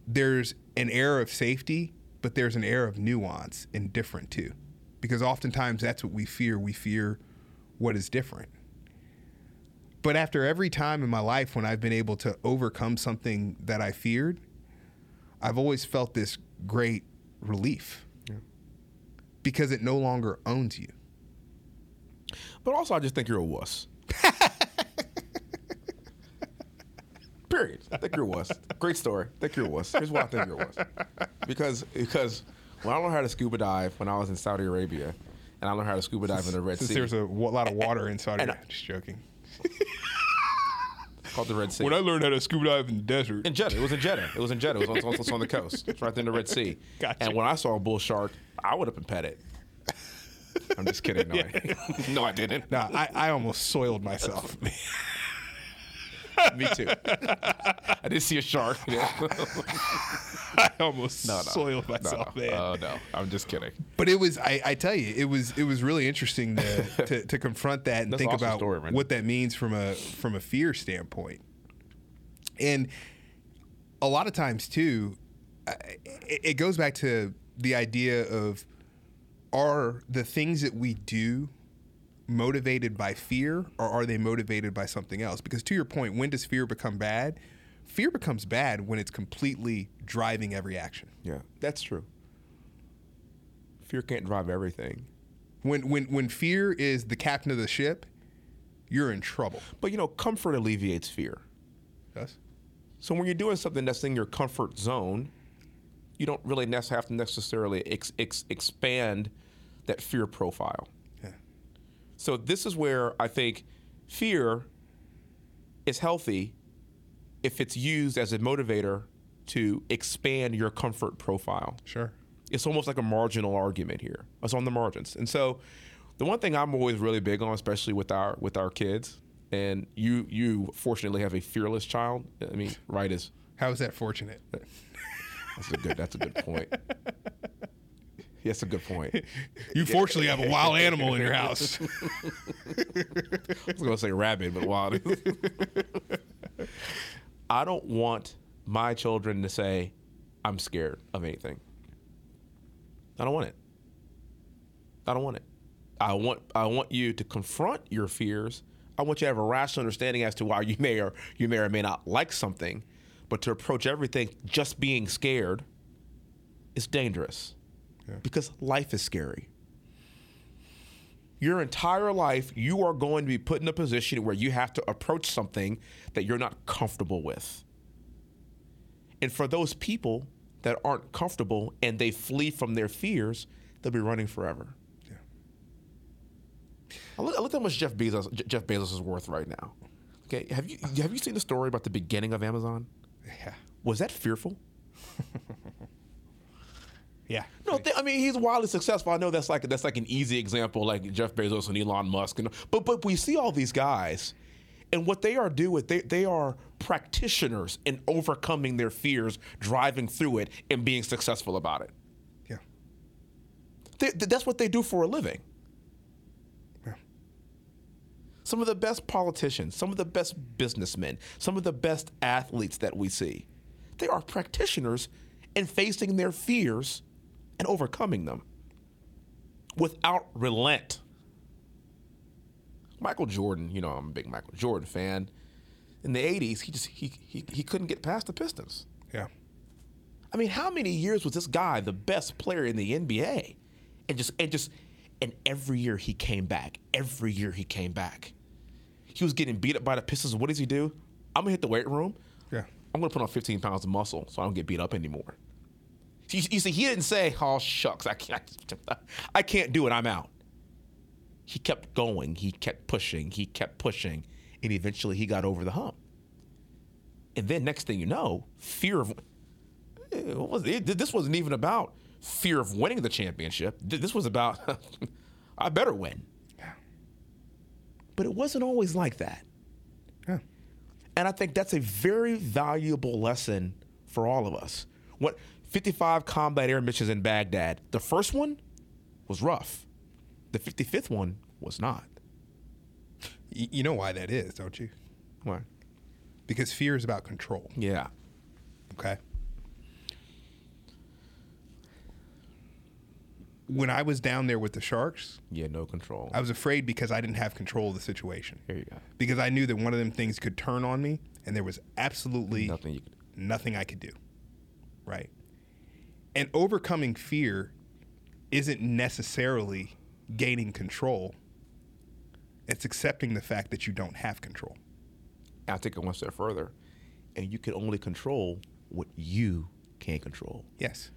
[SPEAKER 3] there's an air of safety, but there's an air of nuance and different too. Because oftentimes that's what we fear. We fear what is different. But after every time in my life when I've been able to overcome something that I feared, I've always felt this great relief because it no longer owns you.
[SPEAKER 2] But also, I just think you're a wuss. Period. I think you're a wuss. Great story. I think you're a wuss. Here's why I think you're a wuss. Because because when I learned how to scuba dive when I was in Saudi Arabia, and I learned how to scuba dive in the Red
[SPEAKER 3] Since
[SPEAKER 2] Sea.
[SPEAKER 3] there's a lot of water in Saudi Arabia. Just joking.
[SPEAKER 2] called the Red Sea.
[SPEAKER 3] When I learned how to scuba dive in the desert,
[SPEAKER 2] in Jeddah. It was in Jeddah. It was in Jeddah. It was on, on the coast. It's right there in the Red Sea.
[SPEAKER 3] Gotcha.
[SPEAKER 2] And when I saw a bull shark, I would have been petted. I'm just kidding. No, I, no, I didn't.
[SPEAKER 3] nah, I, I almost soiled myself.
[SPEAKER 2] Me too. I didn't see a shark. Yeah.
[SPEAKER 3] I almost
[SPEAKER 2] No, no.
[SPEAKER 3] soiled
[SPEAKER 2] No,
[SPEAKER 3] myself,
[SPEAKER 2] no.
[SPEAKER 3] man.
[SPEAKER 2] Oh no, I'm just kidding.
[SPEAKER 3] But it was, I, I tell you, it was it was really interesting to to, to confront that and
[SPEAKER 2] That's
[SPEAKER 3] think
[SPEAKER 2] awesome
[SPEAKER 3] about
[SPEAKER 2] story,
[SPEAKER 3] what that means from a from a fear standpoint. And a lot of times too, it, it goes back to the idea of are the things that we do motivated by fear or are they motivated by something else? Because to your point, when does fear become bad? Fear becomes bad when it's completely driving every action.
[SPEAKER 2] Yeah, that's true. Fear can't drive everything.
[SPEAKER 3] When when when fear is the captain of the ship, you're in trouble.
[SPEAKER 2] But you know, comfort alleviates fear.
[SPEAKER 3] Yes.
[SPEAKER 2] So when you're doing something that's in your comfort zone, you don't really have to necessarily ex- ex- expand that fear profile. So this is where I think fear is healthy if it's used as a motivator to expand your comfort profile.
[SPEAKER 3] Sure.
[SPEAKER 2] It's almost like a marginal argument here. It's on the margins. And so the one thing I'm always really big on, especially with our with our kids, and you you fortunately have a fearless child. I mean, right is
[SPEAKER 3] How is that fortunate?
[SPEAKER 2] that's a good that's a good point. That's a good point.
[SPEAKER 3] You fortunately have a wild animal in your house.
[SPEAKER 2] I was going to say rabbit, but wild. I don't want my children to say, I'm scared of anything. I don't want it. I don't want it. I want I want you to confront your fears. I want you to have a rational understanding as to why you may or you may or may not like something, but to approach everything just being scared is dangerous. Because life is scary your entire life, you are going to be put in a position where you have to approach something that you're not comfortable with. And for those people that aren't comfortable and they flee from their fears, they'll be running forever.
[SPEAKER 3] Yeah.
[SPEAKER 2] I look, I look how much Jeff Bezos Je- Jeff Bezos is worth right now. Okay, have you have you seen the story about the beginning of Amazon?
[SPEAKER 3] yeah.
[SPEAKER 2] Was that fearful?
[SPEAKER 3] Yeah.
[SPEAKER 2] No, th- I mean he's wildly successful. I know that's like that's like an easy example, like Jeff Bezos and Elon Musk, and but but we see all these guys, and what they are doing, they they are practitioners in overcoming their fears, driving through it, and being successful about it.
[SPEAKER 3] Yeah.
[SPEAKER 2] They, that's what they do for a living.
[SPEAKER 3] Yeah.
[SPEAKER 2] Some of the best politicians, some of the best businessmen, some of the best athletes that we see, they are practitioners in facing their fears and overcoming them without relent. Michael Jordan, you know, I'm a big Michael Jordan fan. In the 80s, he just he he, he couldn't get past the Pistons.
[SPEAKER 3] Yeah.
[SPEAKER 2] I mean, how many years was this guy the best player in the NBA? And just and just and every year he came back. Every year he came back. He was getting beat up by the Pistons. What does he do? I'm gonna hit the weight room.
[SPEAKER 3] Yeah.
[SPEAKER 2] I'm gonna put on 15 pounds of muscle so I don't get beat up anymore. You, you see, he didn't say, "Oh shucks, I can't, I can't do it. I'm out." He kept going. He kept pushing. He kept pushing, and eventually he got over the hump. And then next thing you know, fear of eh, it was, it, this wasn't even about fear of winning the championship. This was about I better win.
[SPEAKER 3] Yeah.
[SPEAKER 2] But it wasn't always like that.
[SPEAKER 3] Yeah.
[SPEAKER 2] And I think that's a very valuable lesson for all of us. What 55 combat air missions in Baghdad, the first one was rough. The 55th one was not.
[SPEAKER 3] Y- you know why that is, don't you?
[SPEAKER 2] Why?
[SPEAKER 3] Because fear is about control.
[SPEAKER 2] Yeah.
[SPEAKER 3] Okay. When I was down there with the sharks,
[SPEAKER 2] Yeah, no control.
[SPEAKER 3] I was afraid because I didn't have control of the situation.
[SPEAKER 2] Here you go.
[SPEAKER 3] Because I knew that one of them things could turn on me, and there was absolutely
[SPEAKER 2] Nothing you could
[SPEAKER 3] nothing I could do. Right. And overcoming fear isn't necessarily gaining control. It's accepting the fact that you don't have control.
[SPEAKER 2] I'll take it one step further. And you can only control what you can control.
[SPEAKER 3] Yes,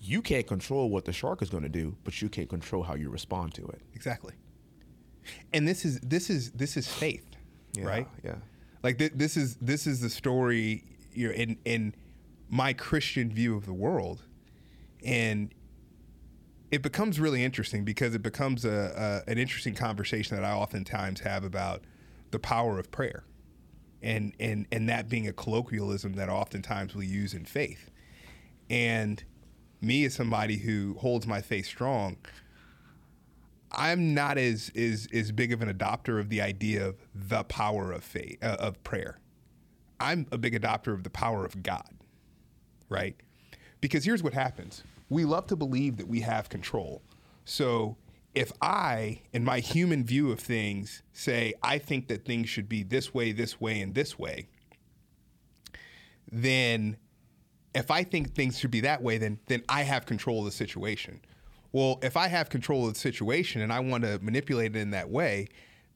[SPEAKER 2] You can't control what the shark is going to do, but you can control how you respond to it.
[SPEAKER 3] exactly. And this is this is this is faith, right?
[SPEAKER 2] Yeah.
[SPEAKER 3] Like th- this is this is the story you know, in in my Christian view of the world, and it becomes really interesting because it becomes a, a an interesting conversation that I oftentimes have about the power of prayer, and and and that being a colloquialism that oftentimes we use in faith, and me as somebody who holds my faith strong. I'm not as is as big of an adopter of the idea of the power of faith uh, of prayer. I'm a big adopter of the power of God, right? Because here's what happens: we love to believe that we have control. So if I, in my human view of things, say I think that things should be this way, this way, and this way, then if I think things should be that way, then then I have control of the situation. Well, if I have control of the situation and I want to manipulate it in that way,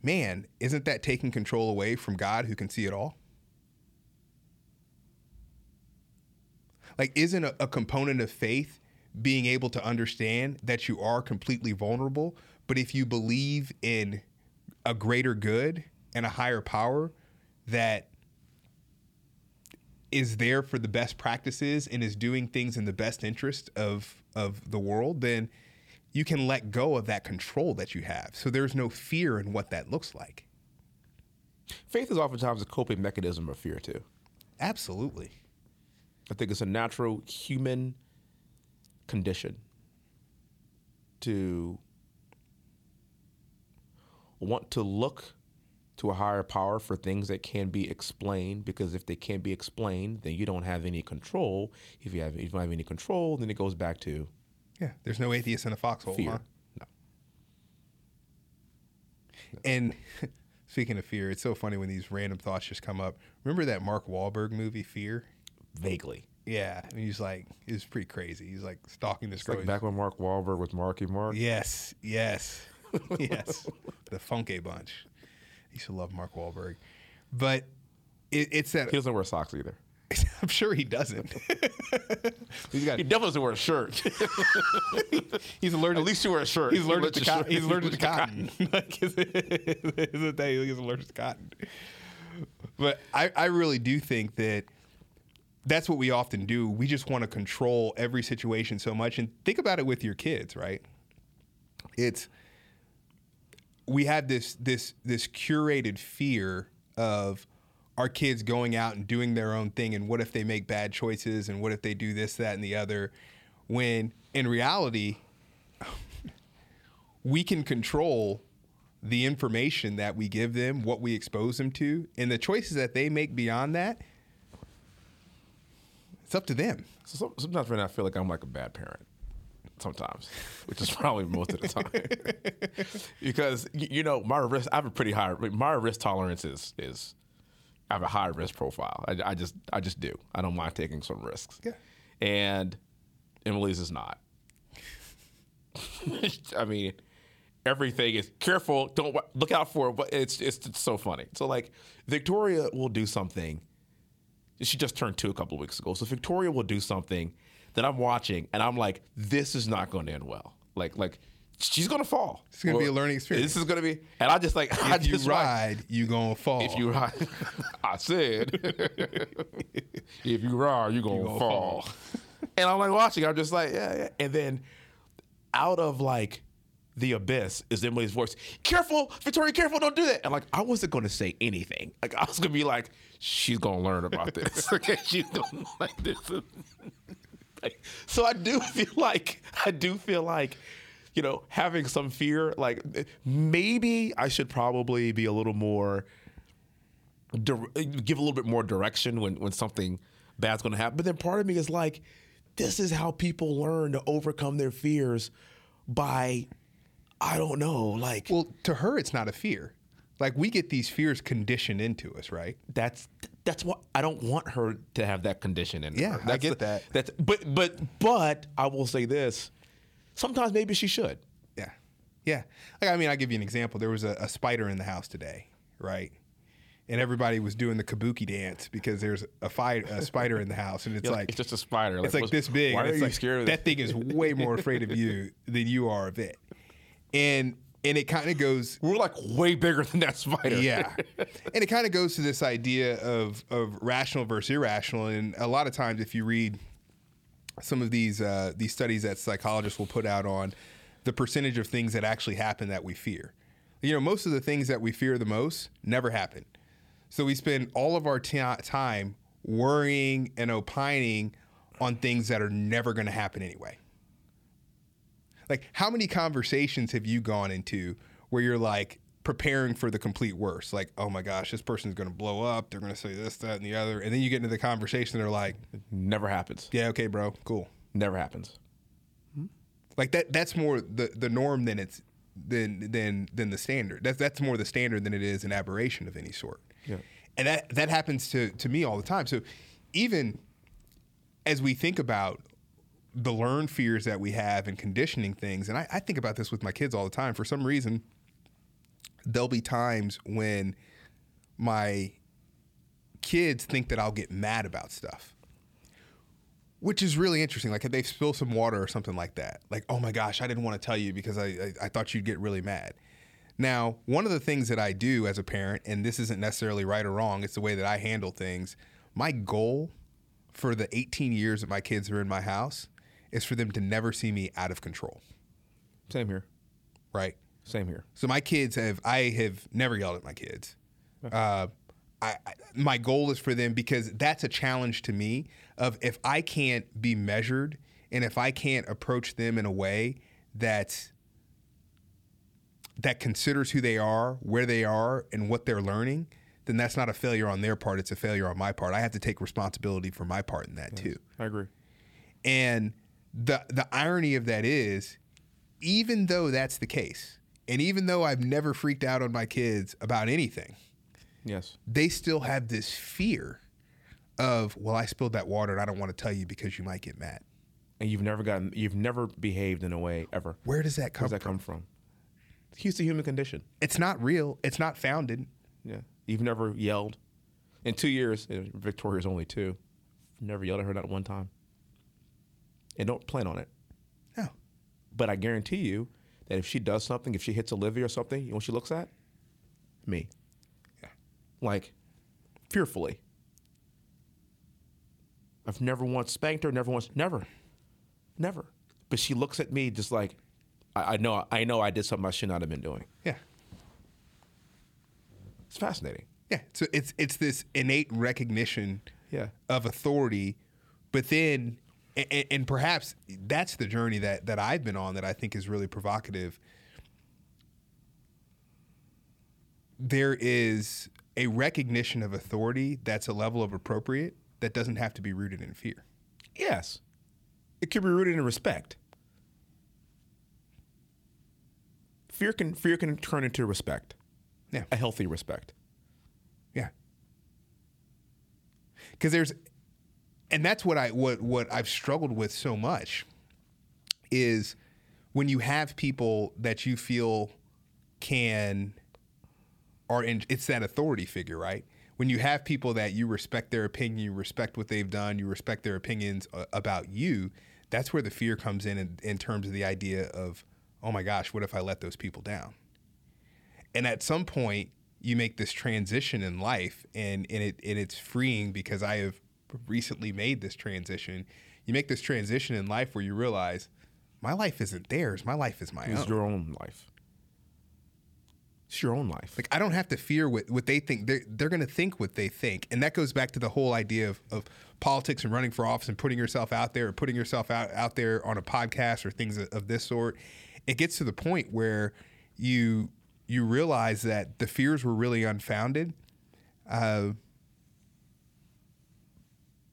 [SPEAKER 3] man, isn't that taking control away from God who can see it all? Like, isn't a, a component of faith being able to understand that you are completely vulnerable, but if you believe in a greater good and a higher power that is there for the best practices and is doing things in the best interest of of the world, then you can let go of that control that you have. So there's no fear in what that looks like.
[SPEAKER 2] Faith is oftentimes a coping mechanism of fear, too.
[SPEAKER 3] Absolutely.
[SPEAKER 2] I think it's a natural human condition to want to look to a higher power for things that can be explained because if they can't be explained then you don't have any control if you have if you don't have any control then it goes back to
[SPEAKER 3] Yeah. There's no atheist in a foxhole.
[SPEAKER 2] fear
[SPEAKER 3] huh?
[SPEAKER 2] no
[SPEAKER 3] And speaking of fear, it's so funny when these random thoughts just come up. Remember that Mark Wahlberg movie, Fear?
[SPEAKER 2] vaguely
[SPEAKER 3] Yeah. And he's like, it was pretty crazy. He's like stalking this
[SPEAKER 2] it's
[SPEAKER 3] girl.
[SPEAKER 2] like back when Mark Wahlberg was Marky Mark
[SPEAKER 3] Yes, yes, yes. the Funky Bunch. I used to love Mark Wahlberg, but it, it's that
[SPEAKER 2] he doesn't wear socks either
[SPEAKER 3] I'm sure he doesn't. he's got
[SPEAKER 2] he definitely doesn't wear a shirt
[SPEAKER 3] he's allergic.
[SPEAKER 2] at least you wear a shirt
[SPEAKER 3] he's allergic to
[SPEAKER 2] Let
[SPEAKER 3] cotton. He's allergic to cotton. like his, his thing, he's allergic to cotton. But I, I really do think that that's what we often do. We just want to control every situation so much. And think about it with your kids, right? It's we have this this this curated fear of our kids going out and doing their own thing and what if they make bad choices and what if they do this that and the other when in reality we can control the information that we give them, what we expose them to, and the choices that they make beyond that. It's up to them.
[SPEAKER 2] So some- sometimes right now I feel like I'm like a bad parent. Sometimes, which is probably most of the time, because you know my risk. I have a pretty high. My risk tolerance is is. I have a high risk profile. I, I just I just do. I don't mind taking some risks.
[SPEAKER 3] Yeah.
[SPEAKER 2] And Emily's is not. I mean, everything is careful. Don't look out for it. But it's, it's it's so funny. So like Victoria will do something she just turned two a couple of weeks ago. So Victoria will do something that I'm watching, and I'm like, this is not going to end well. Like, like she's going to fall.
[SPEAKER 3] It's gonna be a learning experience.
[SPEAKER 2] This is going to be, and I just like, I
[SPEAKER 3] If you
[SPEAKER 2] just like,
[SPEAKER 3] ride, you gonna fall.
[SPEAKER 2] if you ride, I said, if you ride, you're gonna,
[SPEAKER 3] gonna
[SPEAKER 2] fall.
[SPEAKER 3] fall.
[SPEAKER 2] and I'm like watching. I'm just like, yeah, yeah. And then out of like the abyss is Emily's voice. Careful, Victoria, careful, don't do that. And like I wasn't gonna say anything. Like I was gonna be like, she's gonna learn about this. okay, she's gonna like this. like, so I do feel like I do feel like, you know, having some fear, like maybe I should probably be a little more dir- give a little bit more direction when when something bad's to happen. But then part of me is like, this is how people learn to overcome their fears by, I don't know, like
[SPEAKER 3] Well, to her, it's not a fear. Like we get these fears conditioned into us, right?
[SPEAKER 2] that's that's what I don't want her to have that condition in
[SPEAKER 3] Yeah,
[SPEAKER 2] her.
[SPEAKER 3] I
[SPEAKER 2] That's
[SPEAKER 3] get
[SPEAKER 2] the-
[SPEAKER 3] that.
[SPEAKER 2] That's but but but I will say this: sometimes maybe she should.
[SPEAKER 3] Yeah. Yeah. Like, I mean, I'll give you an example. There was a, a spider in the house today, right? And everybody was doing the kabuki dance because there's a, fi- a spider in the house. And it's
[SPEAKER 2] You're like,
[SPEAKER 3] like,
[SPEAKER 2] it's just a spider.
[SPEAKER 3] it's like this big.
[SPEAKER 2] Why are
[SPEAKER 3] it's
[SPEAKER 2] you
[SPEAKER 3] like,
[SPEAKER 2] scared of
[SPEAKER 3] that thing is way more afraid of you than you are of it. And and it kind of goes
[SPEAKER 2] We're like way bigger than that spider.
[SPEAKER 3] yeah. and it kind of goes to this idea of of rational versus irrational. And a lot of times, if you read some of these uh, these studies that psychologists will put out on the percentage of things that actually happen that we fear, you know, most of the things that we fear the most never happen. So we spend all of our ti time worrying and opining on things that are never going to happen anyway. Like, how many conversations have you gone into where you're like preparing for the complete worst? Like, oh my gosh, this person's going to blow up. They're going to say this, that, and the other. And then you get into the conversation, they're like,
[SPEAKER 2] Never happens.
[SPEAKER 3] yeah, okay, bro, cool.
[SPEAKER 2] Never happens. Hmm?
[SPEAKER 3] Like that. That's more the the norm than it's than than than the standard. That's that's more the standard than it is an aberration of any sort.
[SPEAKER 2] Yeah.
[SPEAKER 3] And that that happens to to me all the time. So even as we think about the learned fears that we have and conditioning things, and I, I think about this with my kids all the time. For some reason, there'll be times when my kids think that I'll get mad about stuff. Which is really interesting. Like if they spill some water or something like that. Like, oh my gosh, I didn't want to tell you because I, I, I thought you'd get really mad. Now, one of the things that I do as a parent, and this isn't necessarily right or wrong, it's the way that I handle things. My goal for the 18 years that my kids are in my house is for them to never see me out of control,
[SPEAKER 2] Same here.
[SPEAKER 3] right?
[SPEAKER 2] Same here.
[SPEAKER 3] So my kids have I have never yelled at my kids. Uh, I, I my goal is for them because that's a challenge to me of if I can't be measured and if I can't approach them in a way that that considers who they are, where they are, and what they're learning, then that's not a failure on their part. It's a failure on my part. I have to take responsibility for my part in that too.
[SPEAKER 2] I agree.
[SPEAKER 3] And the the irony of that is, even though that's the case, and even though I've never freaked out on my kids about anything,
[SPEAKER 2] Yes.
[SPEAKER 3] they still have this fear of, well, I spilled that water and I don't want to tell you because you might get mad.
[SPEAKER 2] And you've never gotten, you've never behaved in a way ever.
[SPEAKER 3] Where does that come
[SPEAKER 2] Where's that
[SPEAKER 3] from?
[SPEAKER 2] come from? It's the human condition.
[SPEAKER 3] It's not real. It's not founded.
[SPEAKER 2] Yeah. You've never yelled. In two years, Victoria's only two. Never yelled at her not one time. And don't plan on it.
[SPEAKER 3] No.
[SPEAKER 2] But I guarantee you that if she does something, if she hits Olivia or something, you know what she looks at? Me.
[SPEAKER 3] Yeah.
[SPEAKER 2] Like, fearfully. I've never once spanked her, never once, never. Never. But she looks at me just like, I, I know I know I did something I should not have been doing.
[SPEAKER 3] Yeah.
[SPEAKER 2] It's fascinating.
[SPEAKER 3] Yeah. So it's it's this innate recognition
[SPEAKER 2] Yeah.
[SPEAKER 3] of authority, but then and, and perhaps that's the journey that that I've been on that I think is really provocative. There is a recognition of authority that's a level of appropriate that doesn't have to be rooted in fear.
[SPEAKER 2] Yes. It could be rooted in respect. Fear can fear can turn into respect.
[SPEAKER 3] Yeah.
[SPEAKER 2] A healthy respect.
[SPEAKER 3] Yeah. Cuz there's and that's what I what what I've struggled with so much is when you have people that you feel can are in it's that authority figure, right? When you have people that you respect their opinion, you respect what they've done, you respect their opinions uh, about you, that's where the fear comes in, in in terms of the idea of, oh my gosh, what if I let those people down? and at some point you make this transition in life and, and it and it's freeing because I have recently made this transition. You make this transition in life where you realize, my life isn't theirs. My life is my
[SPEAKER 2] It's
[SPEAKER 3] own.
[SPEAKER 2] It's your own life. It's your own life.
[SPEAKER 3] Like I don't have to fear what, what they think. They're they're gonna think what they think. And that goes back to the whole idea of, of politics and running for office and putting yourself out there or putting yourself out, out there on a podcast or things of, of this sort. It gets to the point where you you realize that the fears were really unfounded. Uh,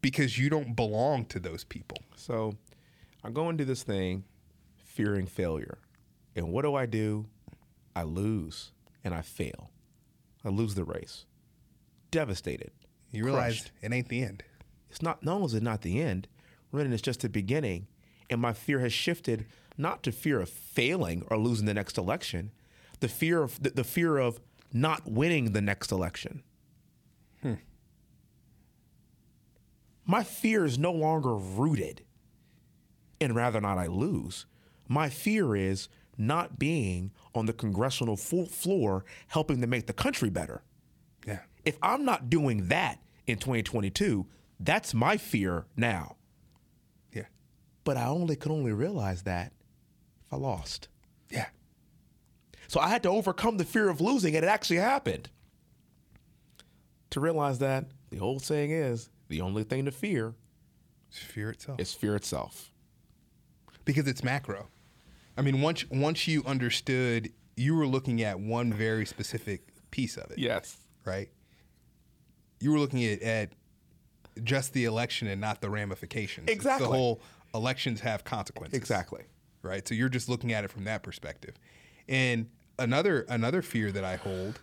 [SPEAKER 3] because you don't belong to those people.
[SPEAKER 2] So I go into this thing fearing failure. And what do I do? I lose and I fail. I lose the race. Devastated.
[SPEAKER 3] You realize
[SPEAKER 2] Crushed.
[SPEAKER 3] it ain't the end.
[SPEAKER 2] It's not not only is it not the end, Brendan, is just the beginning. And my fear has shifted not to fear of failing or losing the next election, the fear of the, the fear of not winning the next election. My fear is no longer rooted in rather not I lose. My fear is not being on the congressional full floor helping to make the country better.
[SPEAKER 3] Yeah.
[SPEAKER 2] If I'm not doing that in 2022, that's my fear now.
[SPEAKER 3] Yeah.
[SPEAKER 2] But I only could only realize that if I lost.
[SPEAKER 3] Yeah.
[SPEAKER 2] So I had to overcome the fear of losing, and it actually happened. To realize that the old saying is the only thing to fear
[SPEAKER 3] It's fear itself.
[SPEAKER 2] is fear itself.
[SPEAKER 3] because it's macro. I mean, once once you understood, you were looking at one very specific piece of it,
[SPEAKER 2] Yes.
[SPEAKER 3] right? You were looking at, at just the election and not the ramifications. It's
[SPEAKER 2] Exactly.
[SPEAKER 3] the whole elections have consequences.
[SPEAKER 2] Exactly.
[SPEAKER 3] Right. So you're just looking at it from that perspective. And another another fear that I hold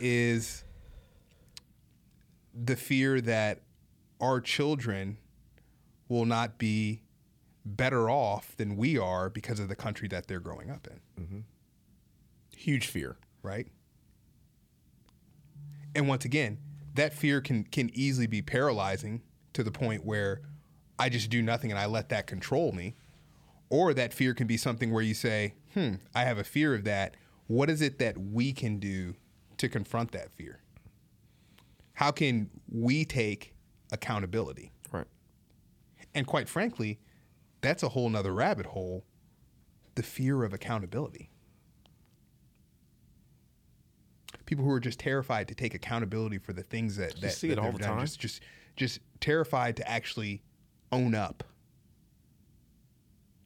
[SPEAKER 3] is the fear that our children will not be better off than we are because of the country that they're growing up in,
[SPEAKER 2] Huge fear.
[SPEAKER 3] right? And once again, that fear can can easily be paralyzing to the point where I just do nothing and I let that control me. Or that fear can be something where you say, "Hmm, I have a fear of that. What is it that we can do to confront that fear? How can we take accountability?"
[SPEAKER 2] Right.
[SPEAKER 3] And quite frankly, that's a whole nother rabbit hole the fear of accountability. People who are just terrified to take accountability for the things that, that
[SPEAKER 2] see
[SPEAKER 3] that
[SPEAKER 2] it all the
[SPEAKER 3] done,
[SPEAKER 2] time.
[SPEAKER 3] Just, just, just terrified to actually own up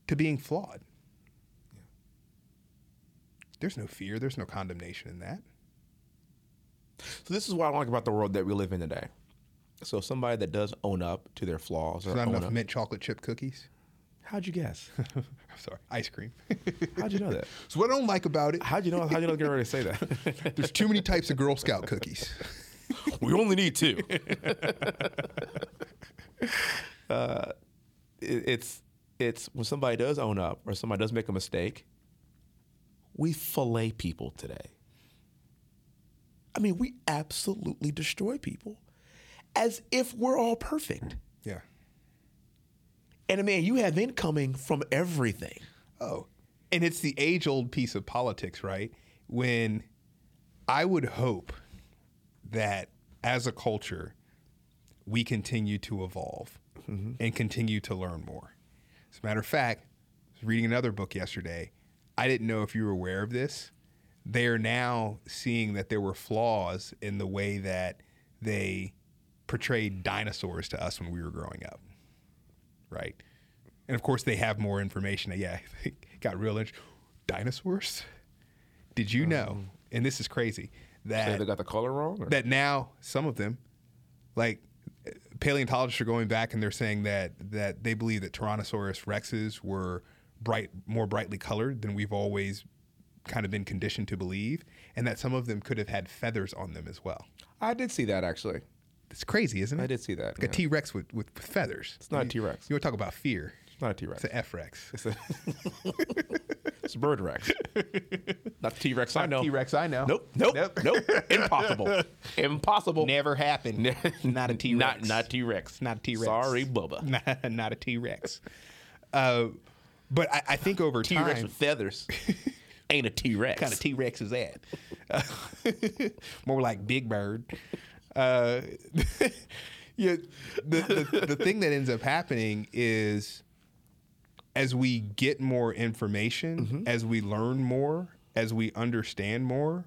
[SPEAKER 3] to being flawed. There's no fear. There's no condemnation in that.
[SPEAKER 2] So this is what I like about the world that we live in today. So somebody that does own up to their flaws or
[SPEAKER 3] There's not
[SPEAKER 2] own
[SPEAKER 3] enough
[SPEAKER 2] up.
[SPEAKER 3] mint chocolate chip cookies.
[SPEAKER 2] How'd you guess?
[SPEAKER 3] I'm sorry, ice cream.
[SPEAKER 2] How'd you know that?
[SPEAKER 3] so what I don't like about it,
[SPEAKER 2] How'd you know? How'd you know? Get ready to say that.
[SPEAKER 3] there's too many types of Girl Scout cookies.
[SPEAKER 2] we only need two. uh, it, it's it's when somebody does own up or somebody does make a mistake. We fillet people today. I mean, we absolutely destroy people, as if we're all perfect.
[SPEAKER 3] Yeah.
[SPEAKER 2] And I mean, you have incoming from everything.
[SPEAKER 3] Oh, and it's the age old piece of politics, right? When I would hope that as a culture, we continue to evolve mm-hmm. and continue to learn more. As a matter of fact, I was reading another book yesterday. I didn't know if you were aware of this. They are now seeing that there were flaws in the way that they portrayed dinosaurs to us when we were growing up right? And of course, they have more information. Yeah, got real interesting. Dinosaurs? Did you know? Mm-hmm. And this is crazy that
[SPEAKER 2] they got the color wrong. Or?
[SPEAKER 3] that now some of them, like paleontologists, are going back and they're saying that that they believe that Tyrannosaurus rexes were bright, more brightly colored than we've always kind of been conditioned to believe, and that some of them could have had feathers on them as well.
[SPEAKER 2] I did see that actually.
[SPEAKER 3] It's crazy, isn't it?
[SPEAKER 2] I did see that.
[SPEAKER 3] Like a
[SPEAKER 2] yeah.
[SPEAKER 3] T Rex with, with feathers. It's
[SPEAKER 2] not a T-Rex.
[SPEAKER 3] You want to talk about fear?
[SPEAKER 2] It's not a T Rex.
[SPEAKER 3] It's an F Rex.
[SPEAKER 2] It's a, it's a bird rex. Not T Rex. I know.
[SPEAKER 3] T Rex, I know.
[SPEAKER 2] Nope. Nope. Nope. Impossible. Impossible.
[SPEAKER 3] Never happened. not a T Rex.
[SPEAKER 2] Not not T Rex.
[SPEAKER 3] Not a T-Rex.
[SPEAKER 2] Sorry, Bubba.
[SPEAKER 3] not, not a T Rex. Uh, but I, I think over
[SPEAKER 2] T Rex
[SPEAKER 3] time,
[SPEAKER 2] with feathers. Ain't a T Rex.
[SPEAKER 3] kind of T Rex is that? Uh, more like Big Bird. Uh, yeah, the, the the thing that ends up happening is as we get more information,
[SPEAKER 2] Mm-hmm.
[SPEAKER 3] as we learn more, as we understand more,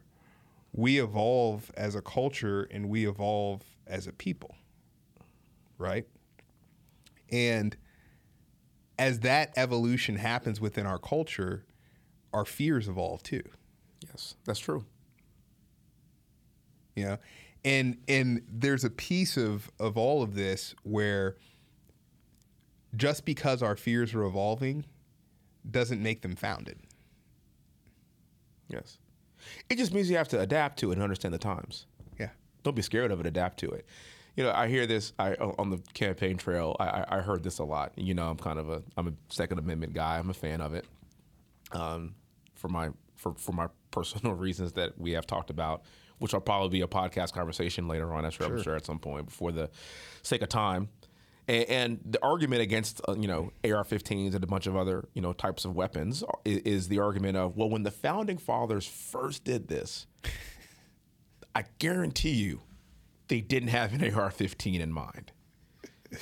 [SPEAKER 3] we evolve as a culture and we evolve as a people. Right? And as that evolution happens within our culture, our fears evolve too.
[SPEAKER 2] Yes, that's true.
[SPEAKER 3] you know and and there's a piece of of all of this where just because our fears are evolving doesn't make them founded
[SPEAKER 2] Yes. It just means you have to adapt to it and understand the times.
[SPEAKER 3] yeah
[SPEAKER 2] Don't be scared of it. Adapt to it. You know, I hear this I, on the campaign trail. I, I- I heard this a lot. You know, I'm kind of a I'm a Second Amendment guy. I'm a fan of it. Um, for my for for my personal reasons that we have talked about, which will probably be a podcast conversation later on. I'm sure, I'm sure at some point before the sake of time. And, and the argument against uh, you know AR-15s and a bunch of other you know types of weapons is, is the argument of well, when the founding fathers first did this, I guarantee you, they didn't have an AR-15 in mind.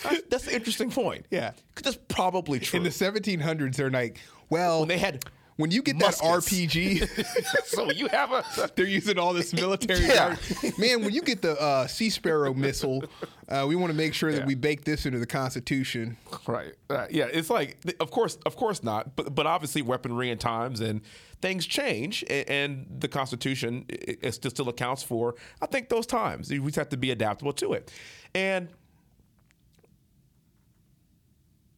[SPEAKER 2] That's, that's an interesting point.
[SPEAKER 3] Yeah.
[SPEAKER 2] that's probably true.
[SPEAKER 3] in the 1700s they're like well
[SPEAKER 2] when they had
[SPEAKER 3] when you get
[SPEAKER 2] muskets.
[SPEAKER 3] that rpg
[SPEAKER 2] so you have a
[SPEAKER 3] they're using all this military
[SPEAKER 2] Yeah.
[SPEAKER 3] man when you get the uh, sea sparrow missile uh, we want to make sure that
[SPEAKER 2] Yeah.
[SPEAKER 3] we bake this into the constitution
[SPEAKER 2] right. Uh, yeah, it's like of course, of course not. But but obviously, weaponry and times and things change, and, and the Constitution it, it still still accounts for. I think those times we just have to be adaptable to it, and.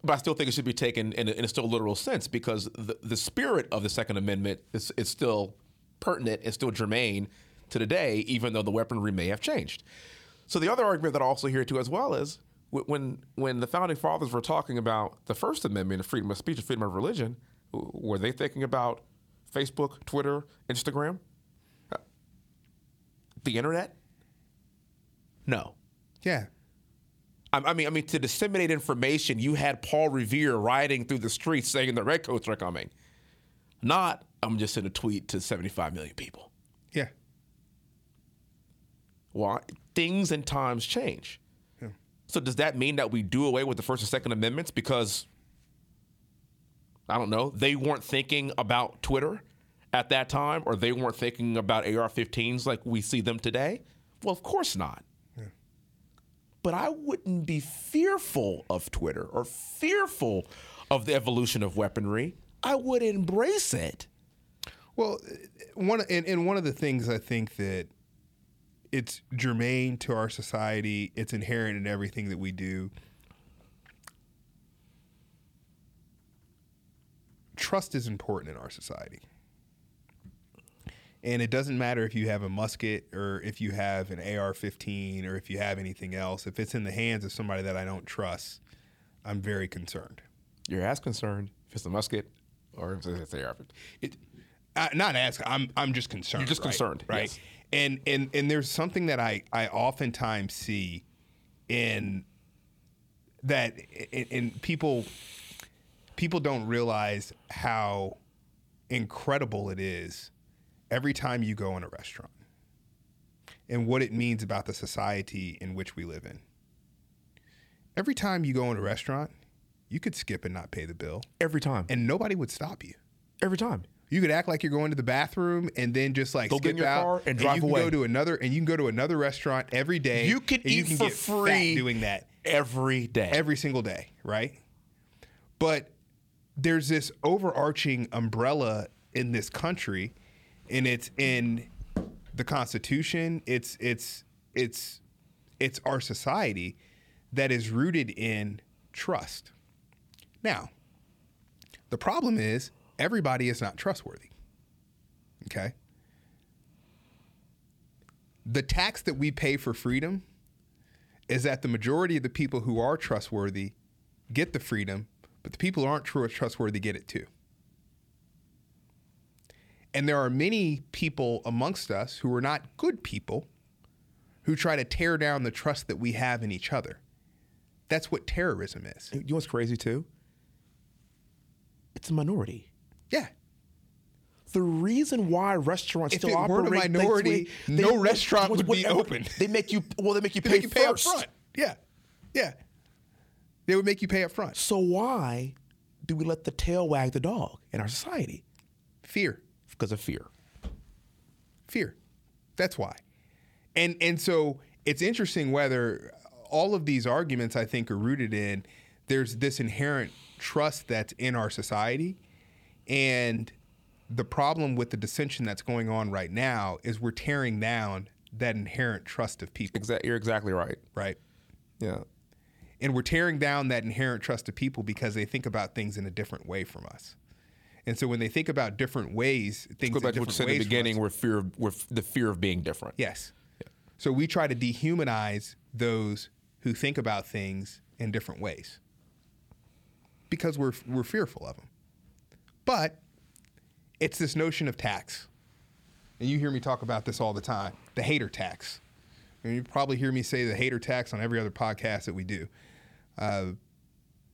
[SPEAKER 2] But I still think it should be taken in a, in a still literal sense because the, the spirit of the Second Amendment is, is still pertinent and still germane to today, even though the weaponry may have changed. So the other argument that I also hear too as well is when when the founding fathers were talking about the First Amendment of freedom of speech and freedom of religion, were they thinking about Facebook, Twitter, Instagram, Uh, the internet? No.
[SPEAKER 3] yeah
[SPEAKER 2] I mean, I mean, to disseminate information, you had Paul Revere riding through the streets saying the redcoats are coming. Not, I'm just in a tweet to 75 million people.
[SPEAKER 3] yeah
[SPEAKER 2] Why? Things and times change. So does that mean that we do away with the First and Second Amendments because I don't know, they weren't thinking about Twitter at that time or they weren't thinking about AR-15s like we see them today? Well, of course not. But I wouldn't be fearful of Twitter or fearful of the evolution of weaponry. I would embrace it.
[SPEAKER 3] Well, one and, and one of the things I think that it's germane to our society, it's inherent in everything that we do. Trust is important in our society. And it doesn't matter if you have a musket or if you have an AR 15 or if you have anything else. If it's in the hands of somebody that I don't trust, I'm very concerned.
[SPEAKER 2] You're as concerned if it's a musket or if it's an
[SPEAKER 3] AR-15. uh, not as, i'm i'm just concerned
[SPEAKER 2] You're just
[SPEAKER 3] right?
[SPEAKER 2] concerned,
[SPEAKER 3] right
[SPEAKER 2] yes.
[SPEAKER 3] and and and there's something that i i oftentimes see in that in people people don't realize how incredible it is every time you go in a restaurant and what it means about the society in which we live in every time you go in a restaurant you could skip and not pay the bill
[SPEAKER 2] Every time.
[SPEAKER 3] and nobody would stop you
[SPEAKER 2] Every time.
[SPEAKER 3] you could act like you're going to the bathroom and then just like
[SPEAKER 2] Go get
[SPEAKER 3] skip
[SPEAKER 2] in your
[SPEAKER 3] out
[SPEAKER 2] car and drive
[SPEAKER 3] you can
[SPEAKER 2] away.
[SPEAKER 3] go to another and you can go to another restaurant every day.
[SPEAKER 2] You can
[SPEAKER 3] and
[SPEAKER 2] eat for
[SPEAKER 3] fat
[SPEAKER 2] free
[SPEAKER 3] doing that
[SPEAKER 2] every day.
[SPEAKER 3] every single day, right? But there's this overarching umbrella in this country, and it's in the Constitution. It's it's it's it's our society that is rooted in trust. Now, the problem is everybody is not trustworthy. Okay? The tax that we pay for freedom is that the majority of the people who are trustworthy get the freedom, but the people who aren't trustworthy get it too. And there are many people amongst us who are not good people who try to tear down the trust that we have in each other. That's what terrorism is.
[SPEAKER 2] You know what's crazy too? It's a minority.
[SPEAKER 3] Yeah.
[SPEAKER 2] The reason why restaurants
[SPEAKER 3] If
[SPEAKER 2] still
[SPEAKER 3] it weren't a minority,
[SPEAKER 2] thankfully,
[SPEAKER 3] no restaurant would be open.
[SPEAKER 2] They make you well. They make you
[SPEAKER 3] They
[SPEAKER 2] pay,
[SPEAKER 3] make you pay up front. Yeah. Yeah. They would make you pay up front.
[SPEAKER 2] So why do we let the tail wag the dog in our society?
[SPEAKER 3] Fear.
[SPEAKER 2] Because of fear.
[SPEAKER 3] Fear. That's why. And and so it's interesting whether all of these arguments I think are rooted in there's this inherent trust that's in our society and the problem with the dissension that's going on right now is we're tearing down that inherent trust of people,
[SPEAKER 2] you're exactly right.
[SPEAKER 3] right?
[SPEAKER 2] Yeah.
[SPEAKER 3] And we're tearing down that inherent trust of people because they think about things in a different way from us. And so when they think about different ways, things
[SPEAKER 2] Go back to what
[SPEAKER 3] different
[SPEAKER 2] you said in
[SPEAKER 3] ways
[SPEAKER 2] the beginning, where fear, where f- the fear of being different.
[SPEAKER 3] Yes. So we try to dehumanize those who think about things in different ways because we're we're fearful of them. But it's this notion of tax. And you hear me talk about this all the time, the hater tax. And you probably hear me say the hater tax on every other podcast that we do. Uh,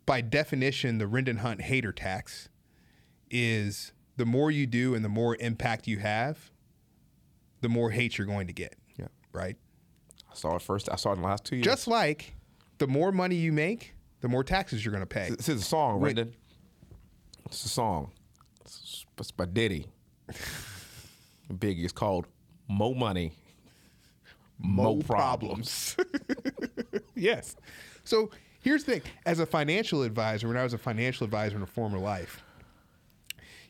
[SPEAKER 3] by definition, the Rendon Hunt hater tax is the more you do and the more impact you have, the more hate you're going to get.
[SPEAKER 2] Yeah.
[SPEAKER 3] Right?
[SPEAKER 2] I saw it first. I saw it in the last two years.
[SPEAKER 3] Just like the more money you make, the more taxes you're going to pay.
[SPEAKER 2] This is a song,
[SPEAKER 3] Wait.
[SPEAKER 2] It's a song. It's, by Diddy. Biggie. It's called Mo Money, Mo, Problems.
[SPEAKER 3] yes. So here's the thing as a financial advisor, when I was a financial advisor in a former life,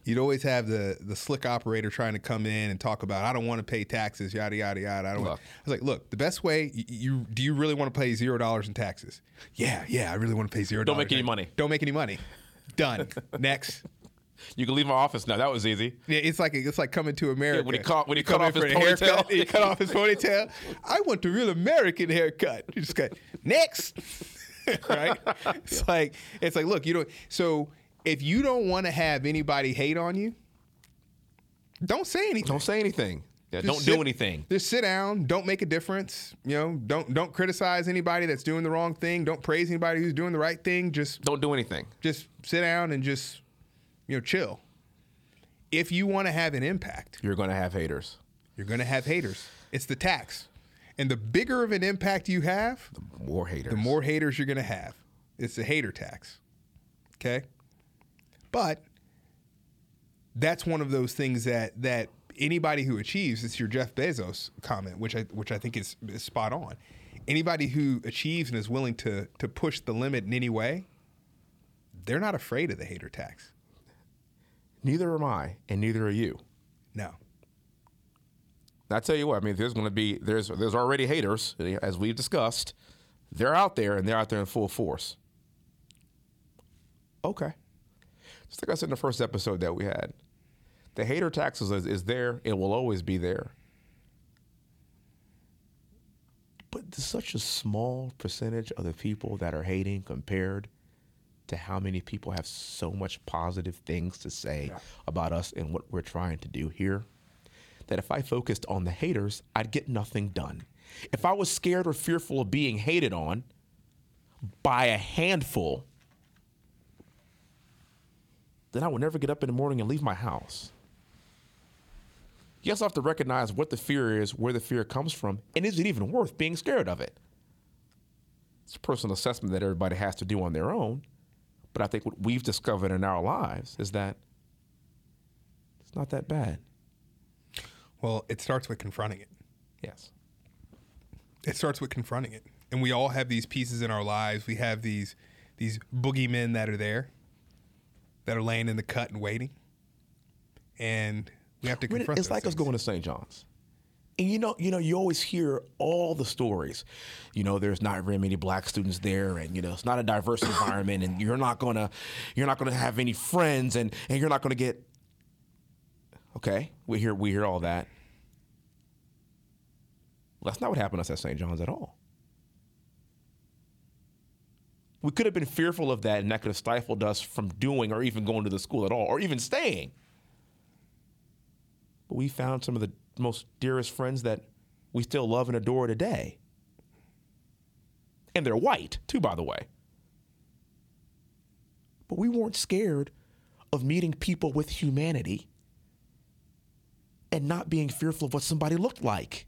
[SPEAKER 3] you'd always have the, the slick operator trying to come in and talk about, I don't want to pay taxes, yada, yada, yada. I don't.
[SPEAKER 2] Look.
[SPEAKER 3] I was like, look, the best way, you, you do you really want to pay zero dollars in taxes? Yeah, yeah, I really want to pay zero
[SPEAKER 2] Don't make any money.
[SPEAKER 3] Don't make any money. Done. Next.
[SPEAKER 2] You can leave my office now. That was easy.
[SPEAKER 3] Yeah, it's like it's like coming to America.
[SPEAKER 2] when he cut- when he cut off his
[SPEAKER 3] for a haircut,
[SPEAKER 2] ponytail.
[SPEAKER 3] He cut off his ponytail. I want the real American haircut. You just cut next, right? It's like it's like look, you don't. So if you don't want to have anybody hate on you, don't say anything.
[SPEAKER 2] Don't say anything. Yeah, don't
[SPEAKER 3] sit-
[SPEAKER 2] do anything.
[SPEAKER 3] Just sit down. Don't make a difference. You know, don't don't criticize anybody that's doing the wrong thing. Don't praise anybody who's doing the right thing. Just
[SPEAKER 2] Don't do anything.
[SPEAKER 3] just sit down and just you know chill. If you want to have an impact,
[SPEAKER 2] You're going to have haters.
[SPEAKER 3] you're going to have haters. It's the tax. And the bigger of an impact you have, the
[SPEAKER 2] More haters.
[SPEAKER 3] the more haters you're going to have. It's the hater tax. Okay? But that's one of those things that that anybody who achieves, it's your Jeff Bezos comment, which I which I think is, is spot on. Anybody who achieves and is willing to to push the limit in any way, they're not afraid of the hater tax.
[SPEAKER 2] Neither am I, and neither are you.
[SPEAKER 3] No.
[SPEAKER 2] I tell you what, I mean, there's going to be there's there's already haters, as we've discussed. They're out there, and they're out there in full force. Okay, just like I said in the first episode that we had, the hater taxes is, is there. It will always be there. But there's such a small percentage of the people that are hating compared to how many people have so much positive things to say about us and what we're trying to do here that if I focused on the haters, I'd get nothing done. If I was scared or fearful of being hated on by a handful, then I would never get up in the morning and leave my house. You also have to recognize what the fear is, where the fear comes from, and is it even worth being scared of it? It's a personal assessment that everybody has to do on their own. But I think what we've discovered in our lives is that it's not that bad.
[SPEAKER 3] Well, it starts with confronting it.
[SPEAKER 2] Yes.
[SPEAKER 3] It starts with confronting it. And we all have these pieces in our lives. We have these these boogeymen that are there, that are laying in the cut and waiting. And we have to confront
[SPEAKER 2] it's like us going to St. John's. And you know, you know, you always hear all the stories. You know, there's not very many black students there, and you know, it's not a diverse environment, and you're not gonna, you're not gonna have any friends, and and you're not gonna get. Okay, we hear we hear all that. Well, that's not what happened to us at St. John's at all. We could have been fearful of that, and that could have stifled us from doing or even going to the school at all, or even staying. But we found some of the most dearest friends that we still love and adore today. And they're white, too, by the way. But we weren't scared of meeting people with humanity and not being fearful of what somebody looked like.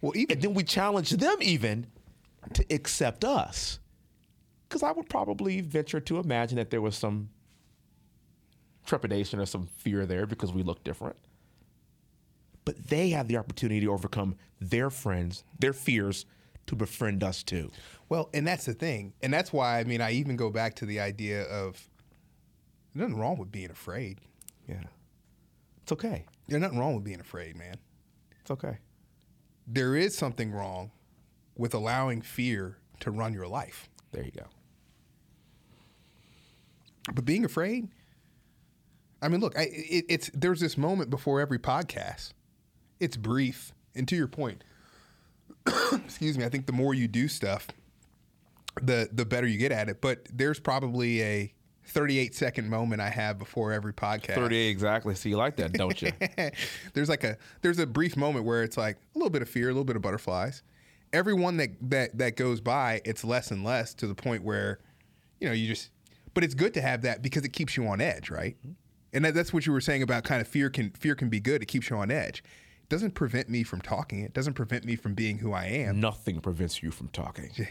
[SPEAKER 3] Well, even
[SPEAKER 2] And then we challenged them even to accept us. Because I would probably venture to imagine that there was some trepidation or some fear there because we look different. But they have the opportunity to overcome their friends, their fears, to befriend us too.
[SPEAKER 3] Well, and that's the thing. And that's why, I mean, I even go back to the idea of there's nothing wrong with being afraid.
[SPEAKER 2] Yeah. It's okay.
[SPEAKER 3] There's nothing wrong with being afraid, man.
[SPEAKER 2] It's okay.
[SPEAKER 3] There is something wrong with allowing fear to run your life.
[SPEAKER 2] There you go.
[SPEAKER 3] But being afraid, I mean, look, I, it, it's there's this moment before every podcast. It's brief, and to your point, excuse me. I think the more you do stuff, the the better you get at it. But there's probably a 38 second moment I have before every podcast.
[SPEAKER 2] 38 exactly. So you like that, don't you?
[SPEAKER 3] there's like a there's a brief moment where it's like a little bit of fear, a little bit of butterflies. Every one that that that goes by, it's less and less to the point where, you know, you just. But it's good to have that because it keeps you on edge, right? Mm-hmm. And that, that's what you were saying about kind of fear can fear can be good. It keeps you on edge. It doesn't prevent me from talking. It doesn't prevent me from being who I am.
[SPEAKER 2] Nothing prevents you from talking.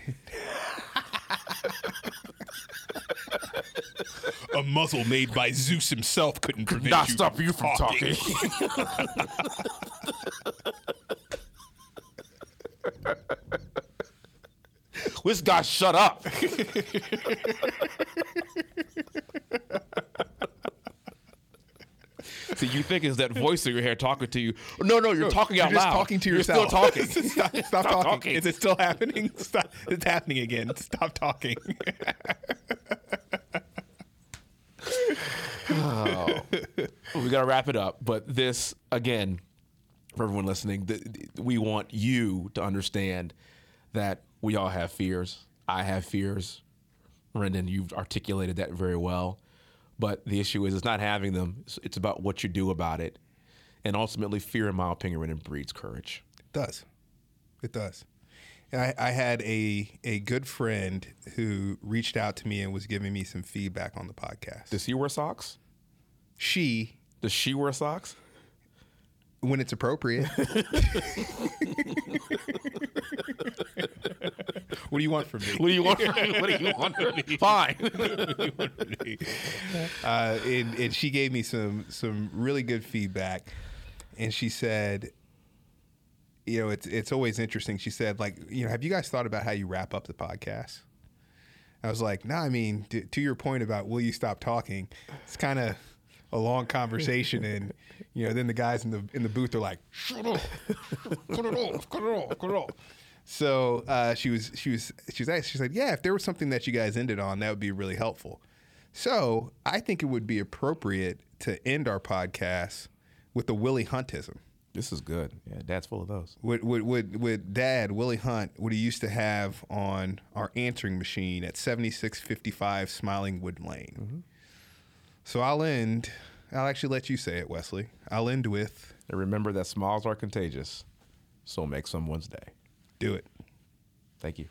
[SPEAKER 3] a muzzle made by Zeus himself couldn't prevent
[SPEAKER 2] Not stop you from talking. this guy, shut up. you think is that voice in your head talking to you? No, no, you're talking
[SPEAKER 3] You're
[SPEAKER 2] out
[SPEAKER 3] just
[SPEAKER 2] loud.
[SPEAKER 3] talking to yourself.
[SPEAKER 2] You're still talking.
[SPEAKER 3] stop, stop talking.
[SPEAKER 2] talking.
[SPEAKER 3] Is it still happening? Stop. It's happening again. Stop talking. Oh.
[SPEAKER 2] we got to wrap it up. But this, again, for everyone listening, th- th- we want you to understand that we all have fears. I have fears. Rendon, you've articulated that very well. But the issue is, it's not having them. It's, about what you do about it. And ultimately, fear, in my opinion, breeds courage.
[SPEAKER 3] It does. It does. And I, I had a a good friend who reached out to me and was giving me some feedback on the podcast.
[SPEAKER 2] Does he wear socks?
[SPEAKER 3] She,
[SPEAKER 2] Does she wear socks?
[SPEAKER 3] When it's appropriate. what do you want from me?
[SPEAKER 2] What do you want? what do you want? from me? Fine.
[SPEAKER 3] uh, and, and she gave me some some really good feedback, and she said, you know, it's it's always interesting. She said, like, you know, have you guys thought about how you wrap up the podcast? I was like, no, nah, I mean, to, to your point about will you stop talking? It's kind of a long conversation, and you know, then the guys in the in the booth are like, shut up, cut it off, cut it off, cut it off. So uh, she was she was she was asked, she said, yeah, if there was something that you guys ended on, that would be really helpful. So I think it would be appropriate to end our podcast with the Willie Huntism.
[SPEAKER 2] This is good. Yeah, Dad's full of those.
[SPEAKER 3] With, with, with, with Dad, Willie Hunt, what he used to have on our answering machine at 7655 Smiling Wood Lane. So I'll end, I'll actually let you say it, Wesley. I'll end with
[SPEAKER 2] And remember that smiles are contagious. So make someone's day.
[SPEAKER 3] do it.
[SPEAKER 2] Thank you.